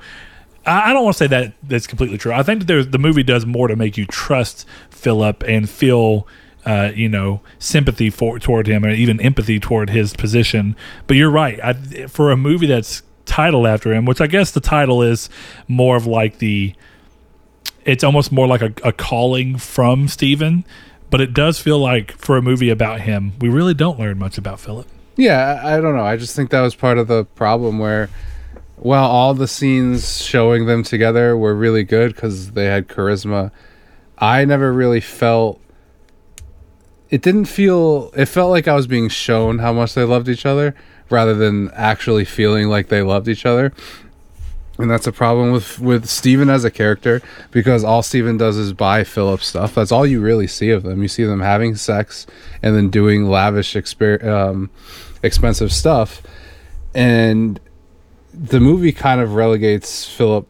I don't want to say that that's completely true. I think that the movie does more to make you trust Philip and feel, uh, you know, sympathy for toward him or even empathy toward his position. But you're right. I, for a movie that's titled after him, which I guess the title is more of like the, it's almost more like a, a calling from Steven. But it does feel like for a movie about him, we really don't learn much about Philip. Yeah, I, don't know. I just think that was part of the problem where, while all the scenes showing them together were really good because they had charisma, I never really felt. It didn't feel. It felt like I was being shown how much they loved each other rather than actually feeling like they loved each other. And that's a problem with with Steven as a character because all Steven does is buy Philip stuff. That's all you really see of them. You see them having sex and then doing lavish exper- um, expensive stuff. And the movie kind of relegates Philip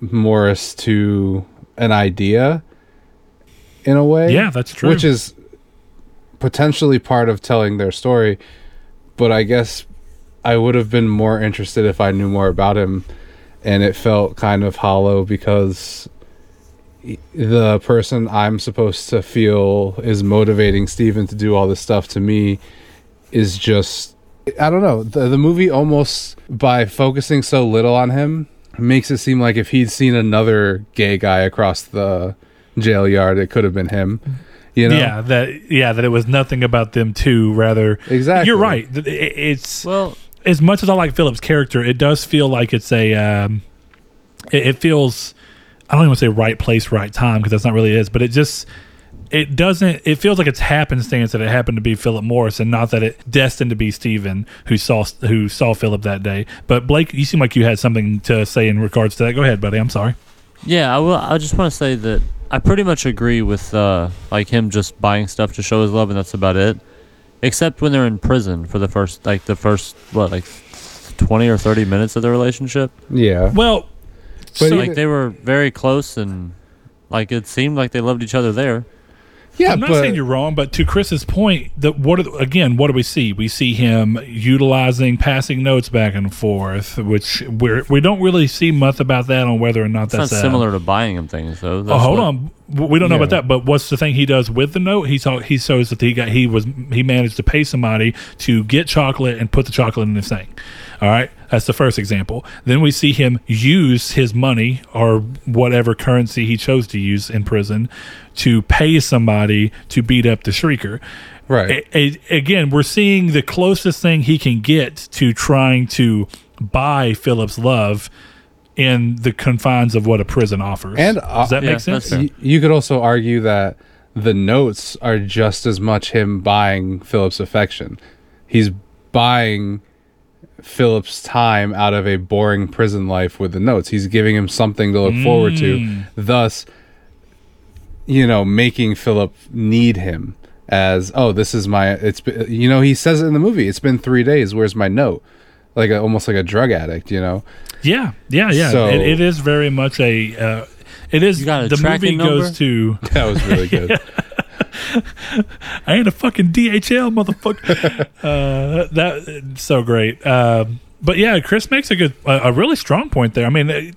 Morris to an idea in a way. Yeah, that's true. Which is potentially part of telling their story. But I guess I would have been more interested if I knew more about him. And it felt kind of hollow because the person I'm supposed to feel is motivating Steven to do all this stuff to me is just I don't know. The the movie almost by focusing so little on him makes it seem like if he'd seen another gay guy across the jail yard, it could have been him. Mm-hmm. You know? Yeah, that yeah, that it was nothing about them two. Rather, Exactly. You're right. It- It's Well, as much as I like Philip's character, it does feel like it's a. Um, it, it feels. I don't even want to say right place, right time because that's not really it is, but it just. It doesn't. It feels like it's happenstance that it happened to be Philip Morris, and not that it destined to be Steven who saw who saw Philip that day. But Blake, you seem like you had something to say in regards to that. Go ahead, buddy. I'm sorry. Yeah, I will. I just want to say that I pretty much agree with uh, like him just buying stuff to show his love, and that's about it. Except when they're in prison for the first, like the first what, like twenty or thirty minutes of the relationship. Yeah. Well, But so, even- Like they were very close, and like it seemed like they loved each other there. Yeah, I'm not but saying you're wrong, but to Chris's point, that what are the- again? What do we see? We see him utilizing passing notes back and forth, which we're we don't really see much about that on whether or not that's not similar to buying him things, though. Oh, hold what- on. We don't know about that, but what's the thing he does with the note? He saw he shows that he got he was he managed to pay somebody to get chocolate and put the chocolate in his thing. All right, that's the first example. Then we see him use his money or whatever currency he chose to use in prison to pay somebody to beat up the shrieker. right. A- a- again, we're seeing the closest thing he can get to trying to buy Philip's love in the confines of what a prison offers. And, uh, does that yeah, make sense? that's. Y- you could also argue that the notes are just as much him buying Philip's affection. He's buying Philip's time out of a boring prison life with the notes. He's giving him something to look forward to, Mm. thus, you know, making Philip need him as oh, this is my. It's you know he says it in the movie. It's been three days. Where's my note? Like a, almost like a drug addict, you know. Yeah, yeah, yeah. So- it, it is very much a. Uh, it is You got a the movie tracking goes to. That was really good. I ain't a fucking DHL motherfucker. uh, that so great. Um, but yeah, Chris makes a good, a, a really strong point there. I mean,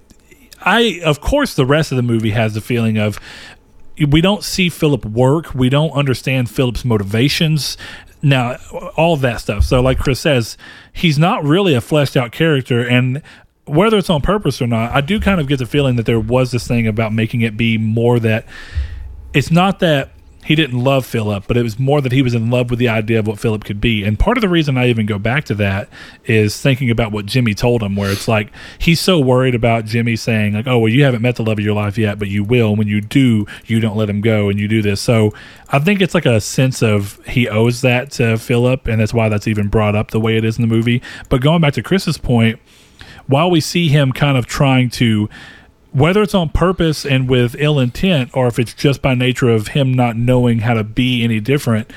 I of course the rest of the movie has the feeling of we don't see Philip work. We don't understand Philip's motivations. Now, all that stuff. So, like Chris says, he's not really a fleshed out character, and whether it's on purpose or not, I do kind of get the feeling that there was this thing about making it be more that it's not that he didn't love Philip, but it was more that he was in love with the idea of what Philip could be. And part of the reason I even go back to that is thinking about what Jimmy told him, where it's like he's so worried about Jimmy saying, like, oh, well, you haven't met the love of your life yet, but you will. When you do, you don't let him go and you do this. So I think it's like a sense of he owes that to Philip, and that's why that's even brought up the way it is in the movie. But going back to Chris's point, while we see him kind of trying to whether it's on purpose and with ill intent or if it's just by nature of him not knowing how to be any different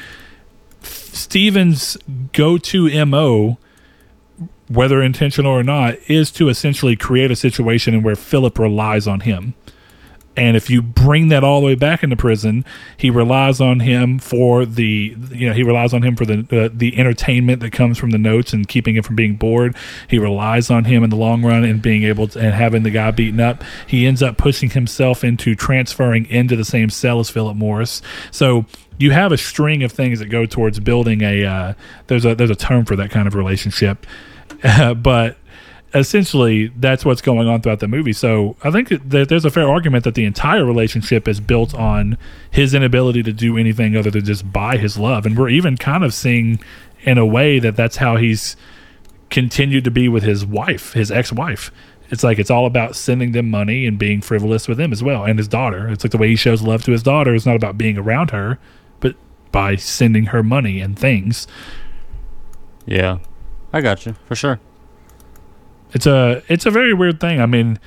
Steven's go-to MO whether intentional or not is to essentially create a situation in where Philip relies on him and if you bring that all the way back into prison, he relies on him for the you know he relies on him for the uh, the entertainment that comes from the notes and keeping him from being bored. He relies on him in the long run and being able to and having the guy beaten up. He ends up pushing himself into transferring into the same cell as Philip Morris. So you have a string of things that go towards building a uh, there's a there's a term for that kind of relationship, but essentially that's what's going on throughout the movie. So I think that there's a fair argument that the entire relationship is built on his inability to do anything other than just buy his love, and we're even kind of seeing in a way that that's how he's continued to be with his wife, his ex-wife. It's like it's all about sending them money and being frivolous with them as well, and his daughter. It's like the way he shows love to his daughter is not about being around her, but by sending her money and things. Yeah, I got you for sure. It's a it's a very weird thing. I mean,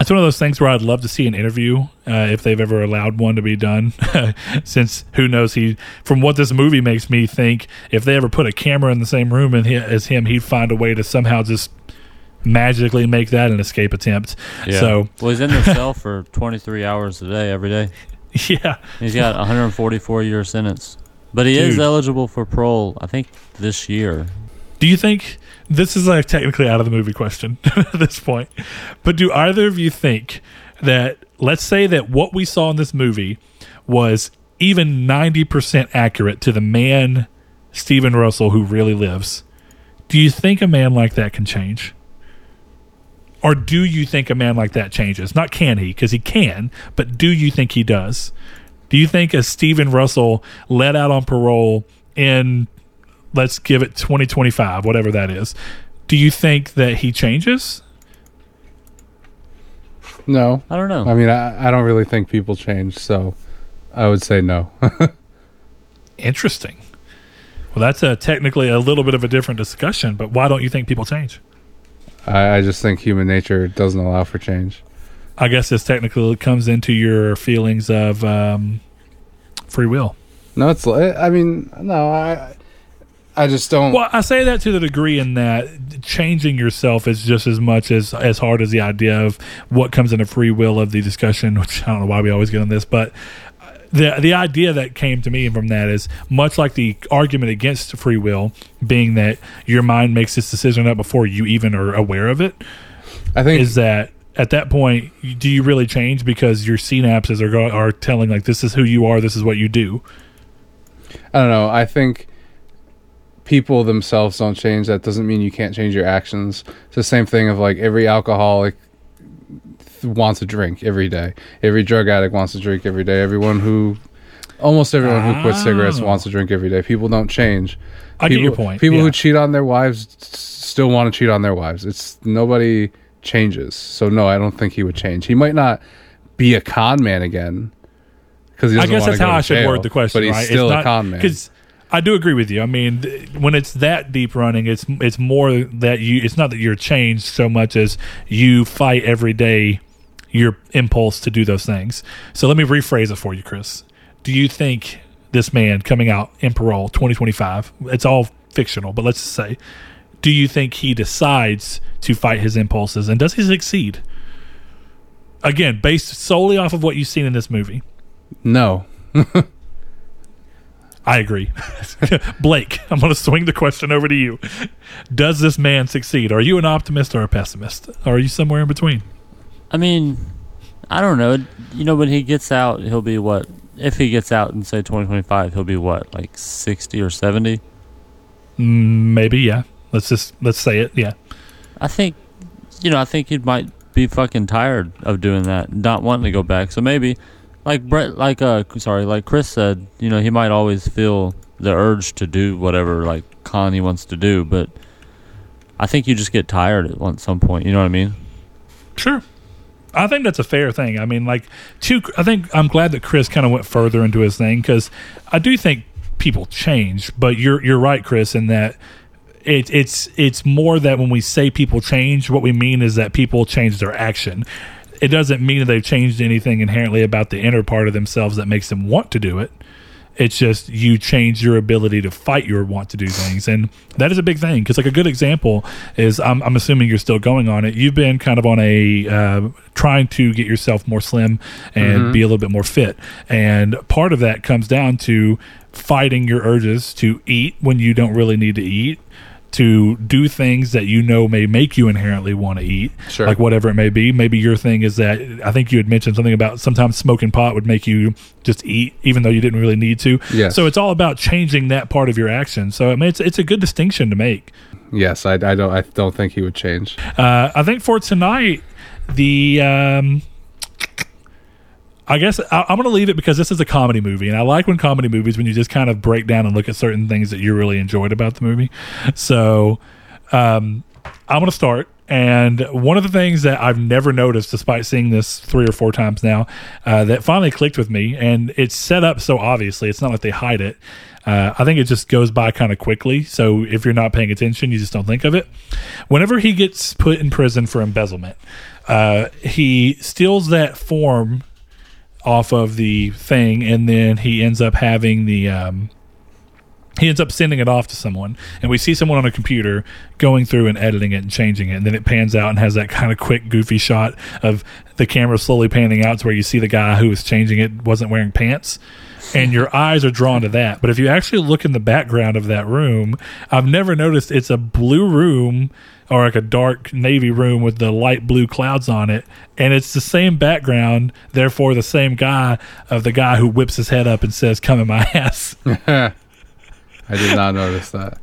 it's one of those things where I'd love to see an interview uh, if they've ever allowed one to be done. Since who knows he from what this movie makes me think if they ever put a camera in the same room and he, as him, he'd find a way to somehow just magically make that an escape attempt. Yeah. So well, he's in the cell for 23 hours a day every day. yeah, He's got a 144 year sentence, but he is eligible for parole. I think this year. Do you think this is like technically out of the movie question at this point? But do either of you think that let's say that what we saw in this movie was even 90% accurate to the man Steven Russell who really lives? Do you think a man like that can change? Or do you think a man like that changes? Not can he, because he can, but do you think he does? Do you think a Steven Russell let out on parole in let's give it 2025 whatever that is do you think that he changes No, I don't know. I mean, I, I don't really think people change, so I would say no. interesting well that's a technically a little bit of a different discussion but why don't you think people change I, I just think human nature doesn't allow for change. i guess this technically comes into your feelings of um, free will No, it's. I mean, no, I. I just don't. well i say that to the degree in that changing yourself is just as much as as hard as the idea of what comes into free will of the discussion which i don't know why we always get on this but the the idea that came to me from that is much like the argument against free will being that your mind makes this decision up before you even are aware of it I think is that at that point do you really change because your synapses are go- are telling like this is who you are this is what you do I don't know. I think people themselves don't change. That doesn't mean you can't change your actions. It's the same thing of like every alcoholic th- wants a drink every day. Every drug addict wants a drink every day. Everyone who, almost everyone who quits cigarettes wants to drink every day. People don't change. i people, get your point People yeah. who cheat on their wives still want to cheat on their wives. It's nobody changes. So no, I don't think he would change. He might not be a con man again because I guess that's how I should word the question. But he's right? still it's a con man. Because I do agree with you. I mean, th- when it's that deep running, it's it's more that you. It's not that you're changed so much as you fight every day your impulse to do those things. So let me rephrase it for you, Chris. Do you think this man coming out in parole 2025? It's all fictional, but let's just say, do you think he decides to fight his impulses and does he succeed? Again, based solely off of what you've seen in this movie. No, I agree. Blake, I'm going to swing the question over to you. Does this man succeed? Are you an optimist or a pessimist? Or are you somewhere in between? I mean, I don't know. You know, when he gets out, he'll be what? If he gets out in say 2025, he'll be what, like 60 or 70? Mm, Maybe, yeah. Let's just let's say it. Yeah. I think, you know, I think he might be fucking tired of doing that, not wanting to go back. So maybe, like Brett, like uh, sorry, like Chris said, you know, he might always feel the urge to do whatever like con he wants to do, but I think you just get tired at some point. You know what I mean? Sure. I think that's a fair thing. I mean, like, two. I think I'm glad that Chris kind of went further into his thing because I do think people change. But you're you're right, Chris, in that it, it's it's more that when we say people change, what we mean is that people change their action. It doesn't mean that they've changed anything inherently about the inner part of themselves that makes them want to do it. It's just you change your ability to fight your want to do things, and that is a big thing. Because like a good example is, I'm, I'm assuming you're still going on it. You've been kind of on a uh, trying to get yourself more slim and be a little bit more fit, and part of that comes down to fighting your urges to eat when you don't really need to eat to do things that you know may make you inherently want to eat, Sure. like whatever it may be. Maybe your thing is that I think you had mentioned something about sometimes smoking pot would make you just eat even though you didn't really need to. Yes. So it's all about changing that part of your action. So I mean, it's it's a good distinction to make. yes, I, I don't I don't think he would change. Uh, I think for tonight, the um, I guess I, I'm going to leave it because this is a comedy movie, and I like when comedy movies when you just kind of break down and look at certain things that you really enjoyed about the movie. So um, I'm going to start. And one of the things that I've never noticed, despite seeing this three or four times now, uh, that finally clicked with me, and it's set up so obviously, it's not like they hide it. Uh, I think it just goes by kind of quickly. So if you're not paying attention, you just don't think of it. Whenever he gets put in prison for embezzlement, uh, he steals that form off of the thing, and then he ends up having the. Um, he ends up sending it off to someone, and we see someone on a computer going through and editing it and changing it, and then it pans out and has that kind of quick, goofy shot of the camera slowly panning out to where you see the guy who was changing it wasn't wearing pants, and your eyes are drawn to that. But if you actually look in the background of that room, I've never noticed it's a blue room or like a dark navy room with the light blue clouds on it, and it's the same background, therefore the same guy of the guy who whips his head up and says, "Come in my ass." I did not notice that.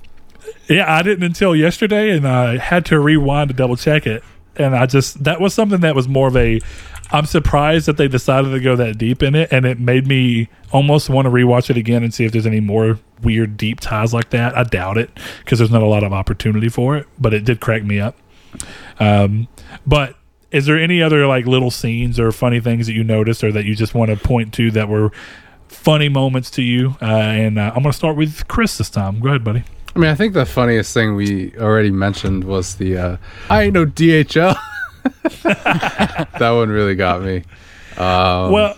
Yeah, I didn't until yesterday, and I had to rewind to double check it. And I just that was something that was more of a. I'm surprised that they decided to go that deep in it, and it made me almost want to rewatch it again and see if there's any more weird deep ties like that. I doubt it because there's not a lot of opportunity for it, but it did crack me up. Um, but is there any other like little scenes or funny things that you noticed or that you just want to point to that were funny moments to you? Uh, and uh, I'm going to start with Chris this time. Go ahead, buddy. I mean, I think the funniest thing we already mentioned was the uh, I ain't no DHL. that one really got me. Um, Well,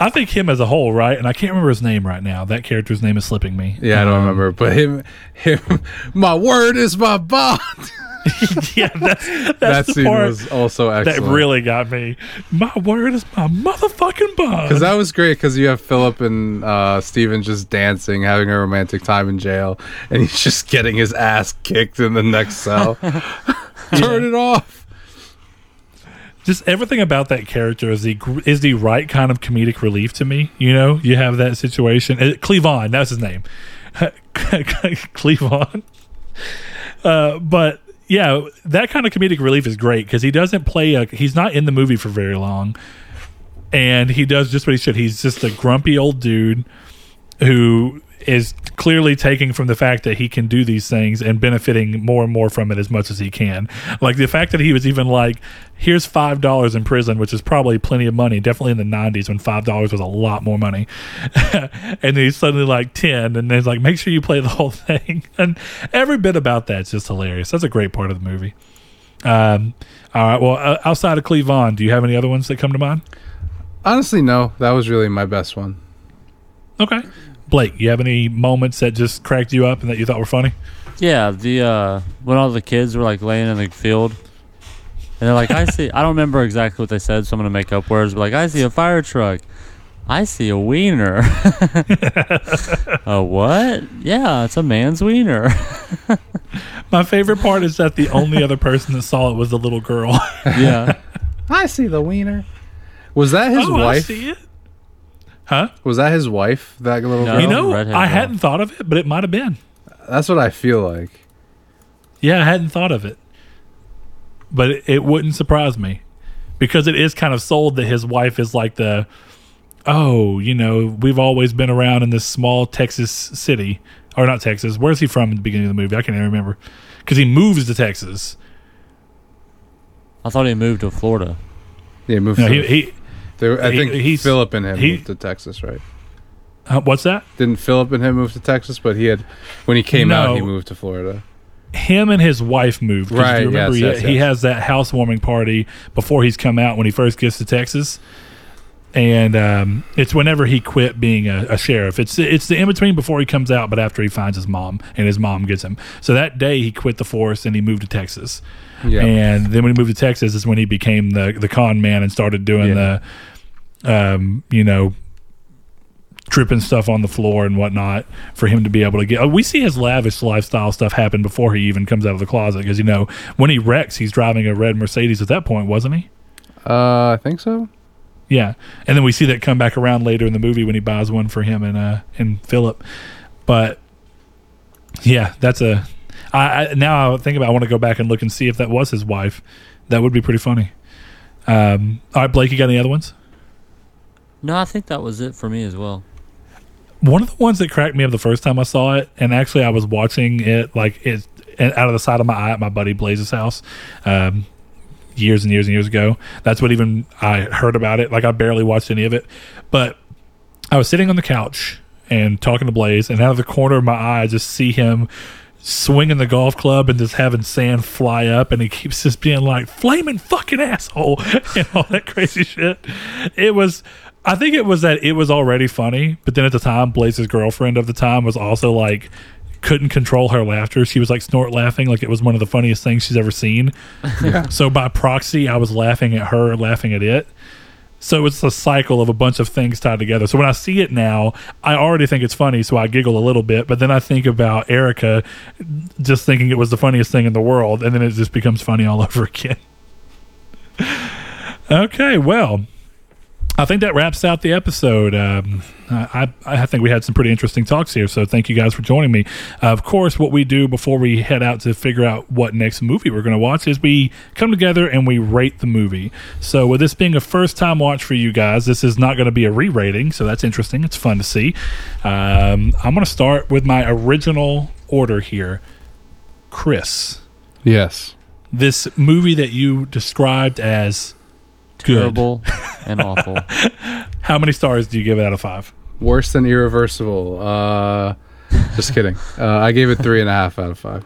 I think him as a whole, right? And I can't remember his name right now. That character's name is slipping me. yeah, I don't Um, remember, but him, him, my word is my bond. yeah, that's, that's that the scene part was also that really got me. My word is my motherfucking bond. Because that was great. Because you have Philip and uh, Steven just dancing, having a romantic time in jail, and he's just getting his ass kicked in the next cell. Turn it off. Just everything about that character is the is the right kind of comedic relief to me. You know, you have that situation. Uh, Cleavon, that's his name. Cleavon. Uh, but yeah, that kind of comedic relief is great because he doesn't play a. He's not in the movie for very long, and he does just what he should. He's just a grumpy old dude who is clearly taking from the fact that he can do these things and benefiting more and more from it as much as he can. Like the fact that he was even like, here's five dollars in prison, which is probably plenty of money, definitely in the nineties when five dollars was a lot more money. and then he's suddenly like ten, and then he's like, make sure you play the whole thing. And every bit about that's just hilarious. That's a great part of the movie. Um, all right. Well, uh, outside of Cleavon, do you have any other ones that come to mind? Honestly, no. That was really my best one. Okay. Blake, you have any moments that just cracked you up and that you thought were funny? Yeah, the uh when all the kids were like laying in the field and they're like, I see I don't remember exactly what they said, so I'm gonna make up words, but like I see a fire truck. I see a wiener. a what? Yeah, it's a man's wiener. My favorite part is that the only other person that saw it was the little girl. yeah. I see the wiener. Was that his oh, I wife? See it. Huh? Was that his wife? That little No. girl. You know, redhead I girl. hadn't thought of it, but it might have been. That's what I feel like. Yeah, I hadn't thought of it. But it, it wouldn't surprise me because it is kind of sold that his wife is like the, oh, you know, we've always been around in this small Texas city. Or not Texas. Where's he from in the beginning of the movie? I can't even remember. Because he moves to Texas. I thought he moved to Florida. Yeah, moved. No, to- he, he, they I think he's- Phillip and him he- moved to Texas, right? uh, what's that? Didn't Phillip and him move to Texas? But he had when he came out, he moved to Florida. him and his wife moved. Right, You remember, yes, he, yes, he yes. has that housewarming party before he's come out when he first gets to Texas, and um, it's whenever he quit being a, a sheriff. It's it's the in between before he comes out, but after he finds his mom and his mom gets him. So that day he quit the force and he moved to Texas. Yeah. And then when he moved to Texas is when he became the the con man and started doing Yeah. the, um, you know, tripping stuff on the floor and whatnot for him to be able to get. We see his lavish lifestyle stuff happen before he even comes out of the closet because you know when he wrecks, he's driving a red Mercedes at that point, wasn't he? uh, I think so. Yeah, and then we see that come back around later in the movie when he buys one for him and uh and Phillip. But yeah, that's a. I, I now I think about. I want to go back and look and see if that was his wife. That would be pretty funny. Um, all right, Blake, you got any other ones? No, I think that was it for me as well. One of the ones that cracked me up the first time I saw it, and actually I was watching it like it out of the side of my eye at my buddy Blaze's house. Um, years and years and years ago. That's what even I heard about it. Like I barely watched any of it, but I was sitting on the couch and talking to Blaze, and out of the corner of my eye, I just see him swinging the golf club and just having sand fly up, and he keeps just being like "flaming fucking asshole" and all that crazy shit. It was. I think it was that it was already funny, but then at the time, Blaze's girlfriend of the time was also like couldn't control her laughter. She was like snort laughing, like it was one of the funniest things she's ever seen. So by proxy, I was laughing at her, laughing at it. So it's a cycle of a bunch of things tied together. So when I see it now, I already think it's funny, so I giggle a little bit. But then I think about Erica, just thinking it was the funniest thing in the world, and then it just becomes funny all over again. okay, well, I think that wraps out the episode. Um, I, I think we had some pretty interesting talks here, so thank you guys for joining me. Uh, of course, what we do before we head out to figure out what next movie we're going to watch is we come together and we rate the movie. So, with this being a first time watch for you guys, this is not going to be a re rating, so that's interesting. It's fun to see. Um, I'm going to start with my original order here Chris, Yes. this movie that you described as good. Terrible and awful. How many stars do you give it out of five? Worse than irreversible. Uh, just kidding. Uh, I gave it three and a half out of five.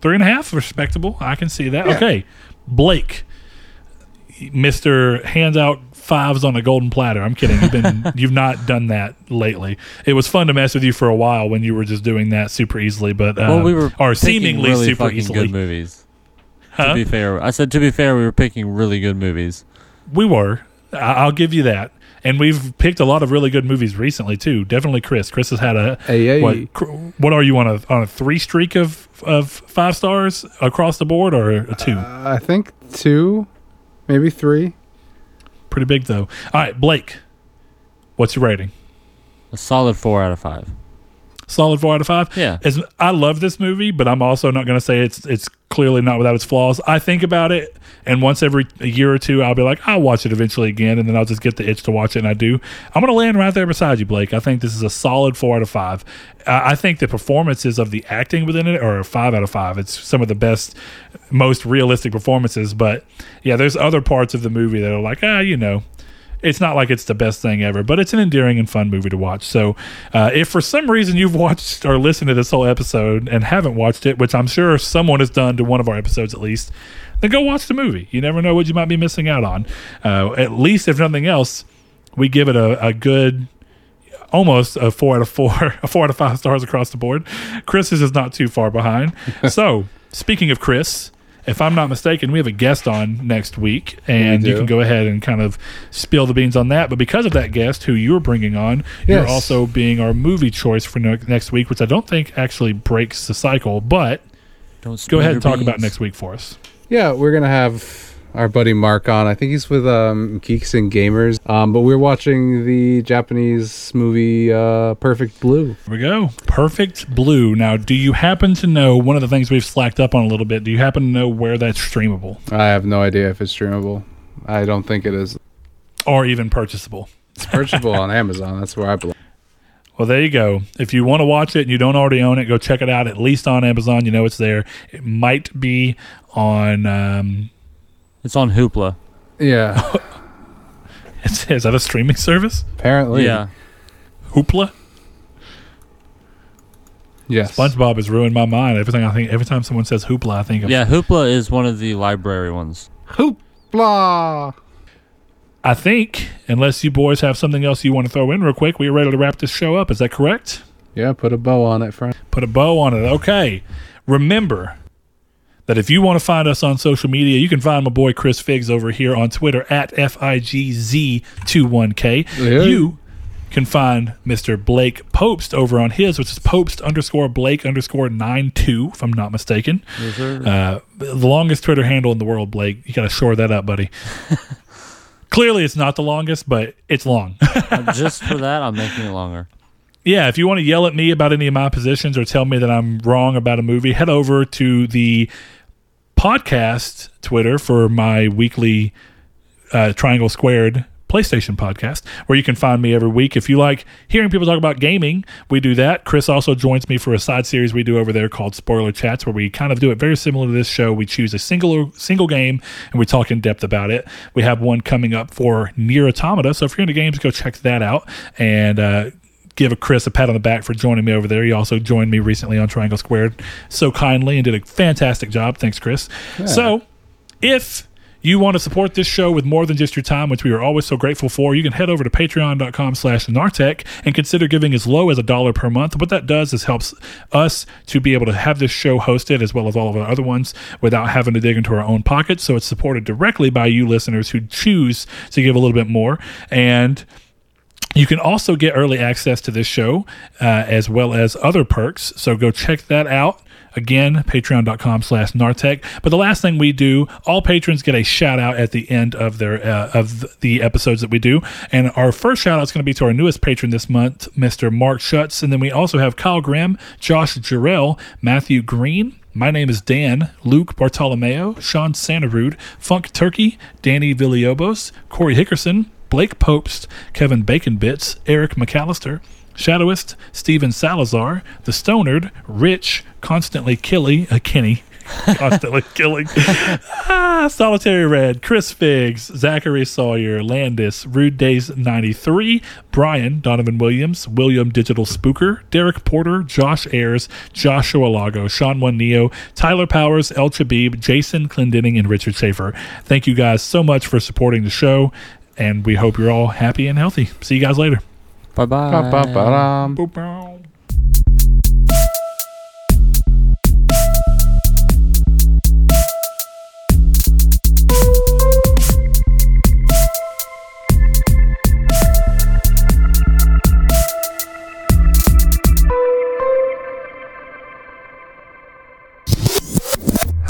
Three and a half, respectable. I can see that. Yeah. Okay, Blake, Mister hands out fives on a golden platter. I'm kidding. You've been you've not done that lately. It was fun to mess with you for a while when you were just doing that super easily, but uh, well, we were or picking seemingly really super easily. good movies. Huh? To be fair, I said to be fair, we were picking really good movies. We were. I- I'll give you that. And we've picked a lot of really good movies recently too. Definitely Chris. Chris has had a Hey, hey. what? What are you on a on a three streak of of five stars across the board or a two? Uh, I think two, maybe three. Pretty big though. All right, Blake. What's your rating? A solid four out of five. Solid four out of five. Yeah. As, I love this movie, but I'm also not going to say it's it's clearly not without its flaws. I think about it, and once every a year or two, I'll be like, I'll watch it eventually again, and then I'll just get the itch to watch it, and I do. I'm going to land right there beside you, Blake. I think this is a solid four out of five. I I think the performances of the acting within it are a five out of five. It's some of the best, most realistic performances. But yeah, there's other parts of the movie that are like, ah, you know, it's not like it's the best thing ever, but it's an endearing and fun movie to watch. So, uh, if for some reason you've watched or listened to this whole episode and haven't watched it, which I'm sure someone has done to one of our episodes at least, then go watch the movie. You never know what you might be missing out on. Uh, at least, if nothing else, we give it a, a good almost a four out of four, a four out of five stars across the board. Chris is not too far behind. so, speaking of Chris, if I'm not mistaken, we have a guest on next week, and We you can go ahead and kind of spill the beans on that. But because of that guest who you're bringing on, you're also being our movie choice for ne- next week, which I don't think actually breaks the cycle. But Don't go ahead and talk about next week for us. Yeah, we're gonna have our buddy Mark on. I think he's with um, Geeks and Gamers. Um, but we're watching the Japanese movie uh, Perfect Blue. Here we go. Perfect Blue. Now, do you happen to know one of the things we've slacked up on a little bit? Do you happen to know where that's streamable I have no idea if it's streamable. I don't think it is. or even purchasable? It's purchasable on Amazon. That's where I belong. Well, there you go. If you want to watch it and you don't already own it, go check it out. At least on Amazon, you know it's there. It might be on. Um, It's on Hoopla. Yeah, is, is that a streaming service? apparently. Yeah. Hoopla. Yes. SpongeBob has ruined my mind. Everything I think, every time someone says Hoopla, I think of. Yeah, Hoopla is one of the library ones. Hoopla. I think unless you boys have something else you want to throw in real quick, we are ready to wrap this show up. Is that correct? Yeah, put a bow on it, friend. put a bow on it. Okay. Remember that if you want to find us on social media, you can find my boy Chris Figs over here on Twitter at FIGZ21K. Yeah. You can find Mr. Blake Popst over on his, which is Popst underscore Blake underscore 92, if I'm not mistaken. Yes, sir. Uh, the longest Twitter handle in the world, Blake. You got to shore that up, buddy. Clearly, it's not the longest, but it's long. Uh, Just for that, I'm making it longer. Yeah, if you want to yell at me about any of my positions or tell me that I'm wrong about a movie, head over to the podcast Twitter for my weekly uh, Triangle Squared PlayStation podcast, where you can find me every week. If you like hearing people talk about gaming, we do that. Chris also joins me for a side series we do over there called Spoiler Chats, where we kind of do it very similar to this show. We choose a single single game and we talk in depth about it. We have one coming up for NieR Automata, so if you're into games, go check that out and. Uh, give a Chris a pat on the back for joining me over there. He also joined me recently on Triangle Squared so kindly and did a fantastic job. Thanks, Chris. So, if you want to support this show with more than just your time, which we are always so grateful for, you can head over to patreon.com slash nartech and consider giving as low as a dollar per month. What that does is helps us to be able to have this show hosted as well as all of our other ones without having to dig into our own pockets. So it's supported directly by you listeners who choose to give a little bit more. And you can also get early access to this show uh, as well as other perks. So go check that out. Again, patreon.com slash Nartech. But the last thing we do, all patrons get a shout out at the end of their uh, of the episodes that we do. And our first shout out is going to be to our newest patron this month, Mr. Mark Schutz. And then we also have Kyle Graham, Josh Jarrell, Matthew Green, my name is Dan, Luke Bartolomeo, Sean Santarud, Funk Turkey, Danny Villiobos, Corey Hickerson, Blake Popst, Kevin Bacon Bits, Eric McAllister, Shadowist, Steven Salazar, The Stonard, Rich, Constantly Killy, uh, Kenny, Constantly Killing, ah, Solitary Red, Chris Figs, Zachary Sawyer, Landis, Rude Days 93, Brian, Donovan Williams, William Digital Spooker, Derek Porter, Josh Ayers, Joshua Lago, Sean One Neo, Tyler Powers, El Chabib, Jason Clendenning, and Richard Schaefer. Thank you guys so much for supporting the show, and we hope you're all happy and healthy. See you guys later. Bye bye.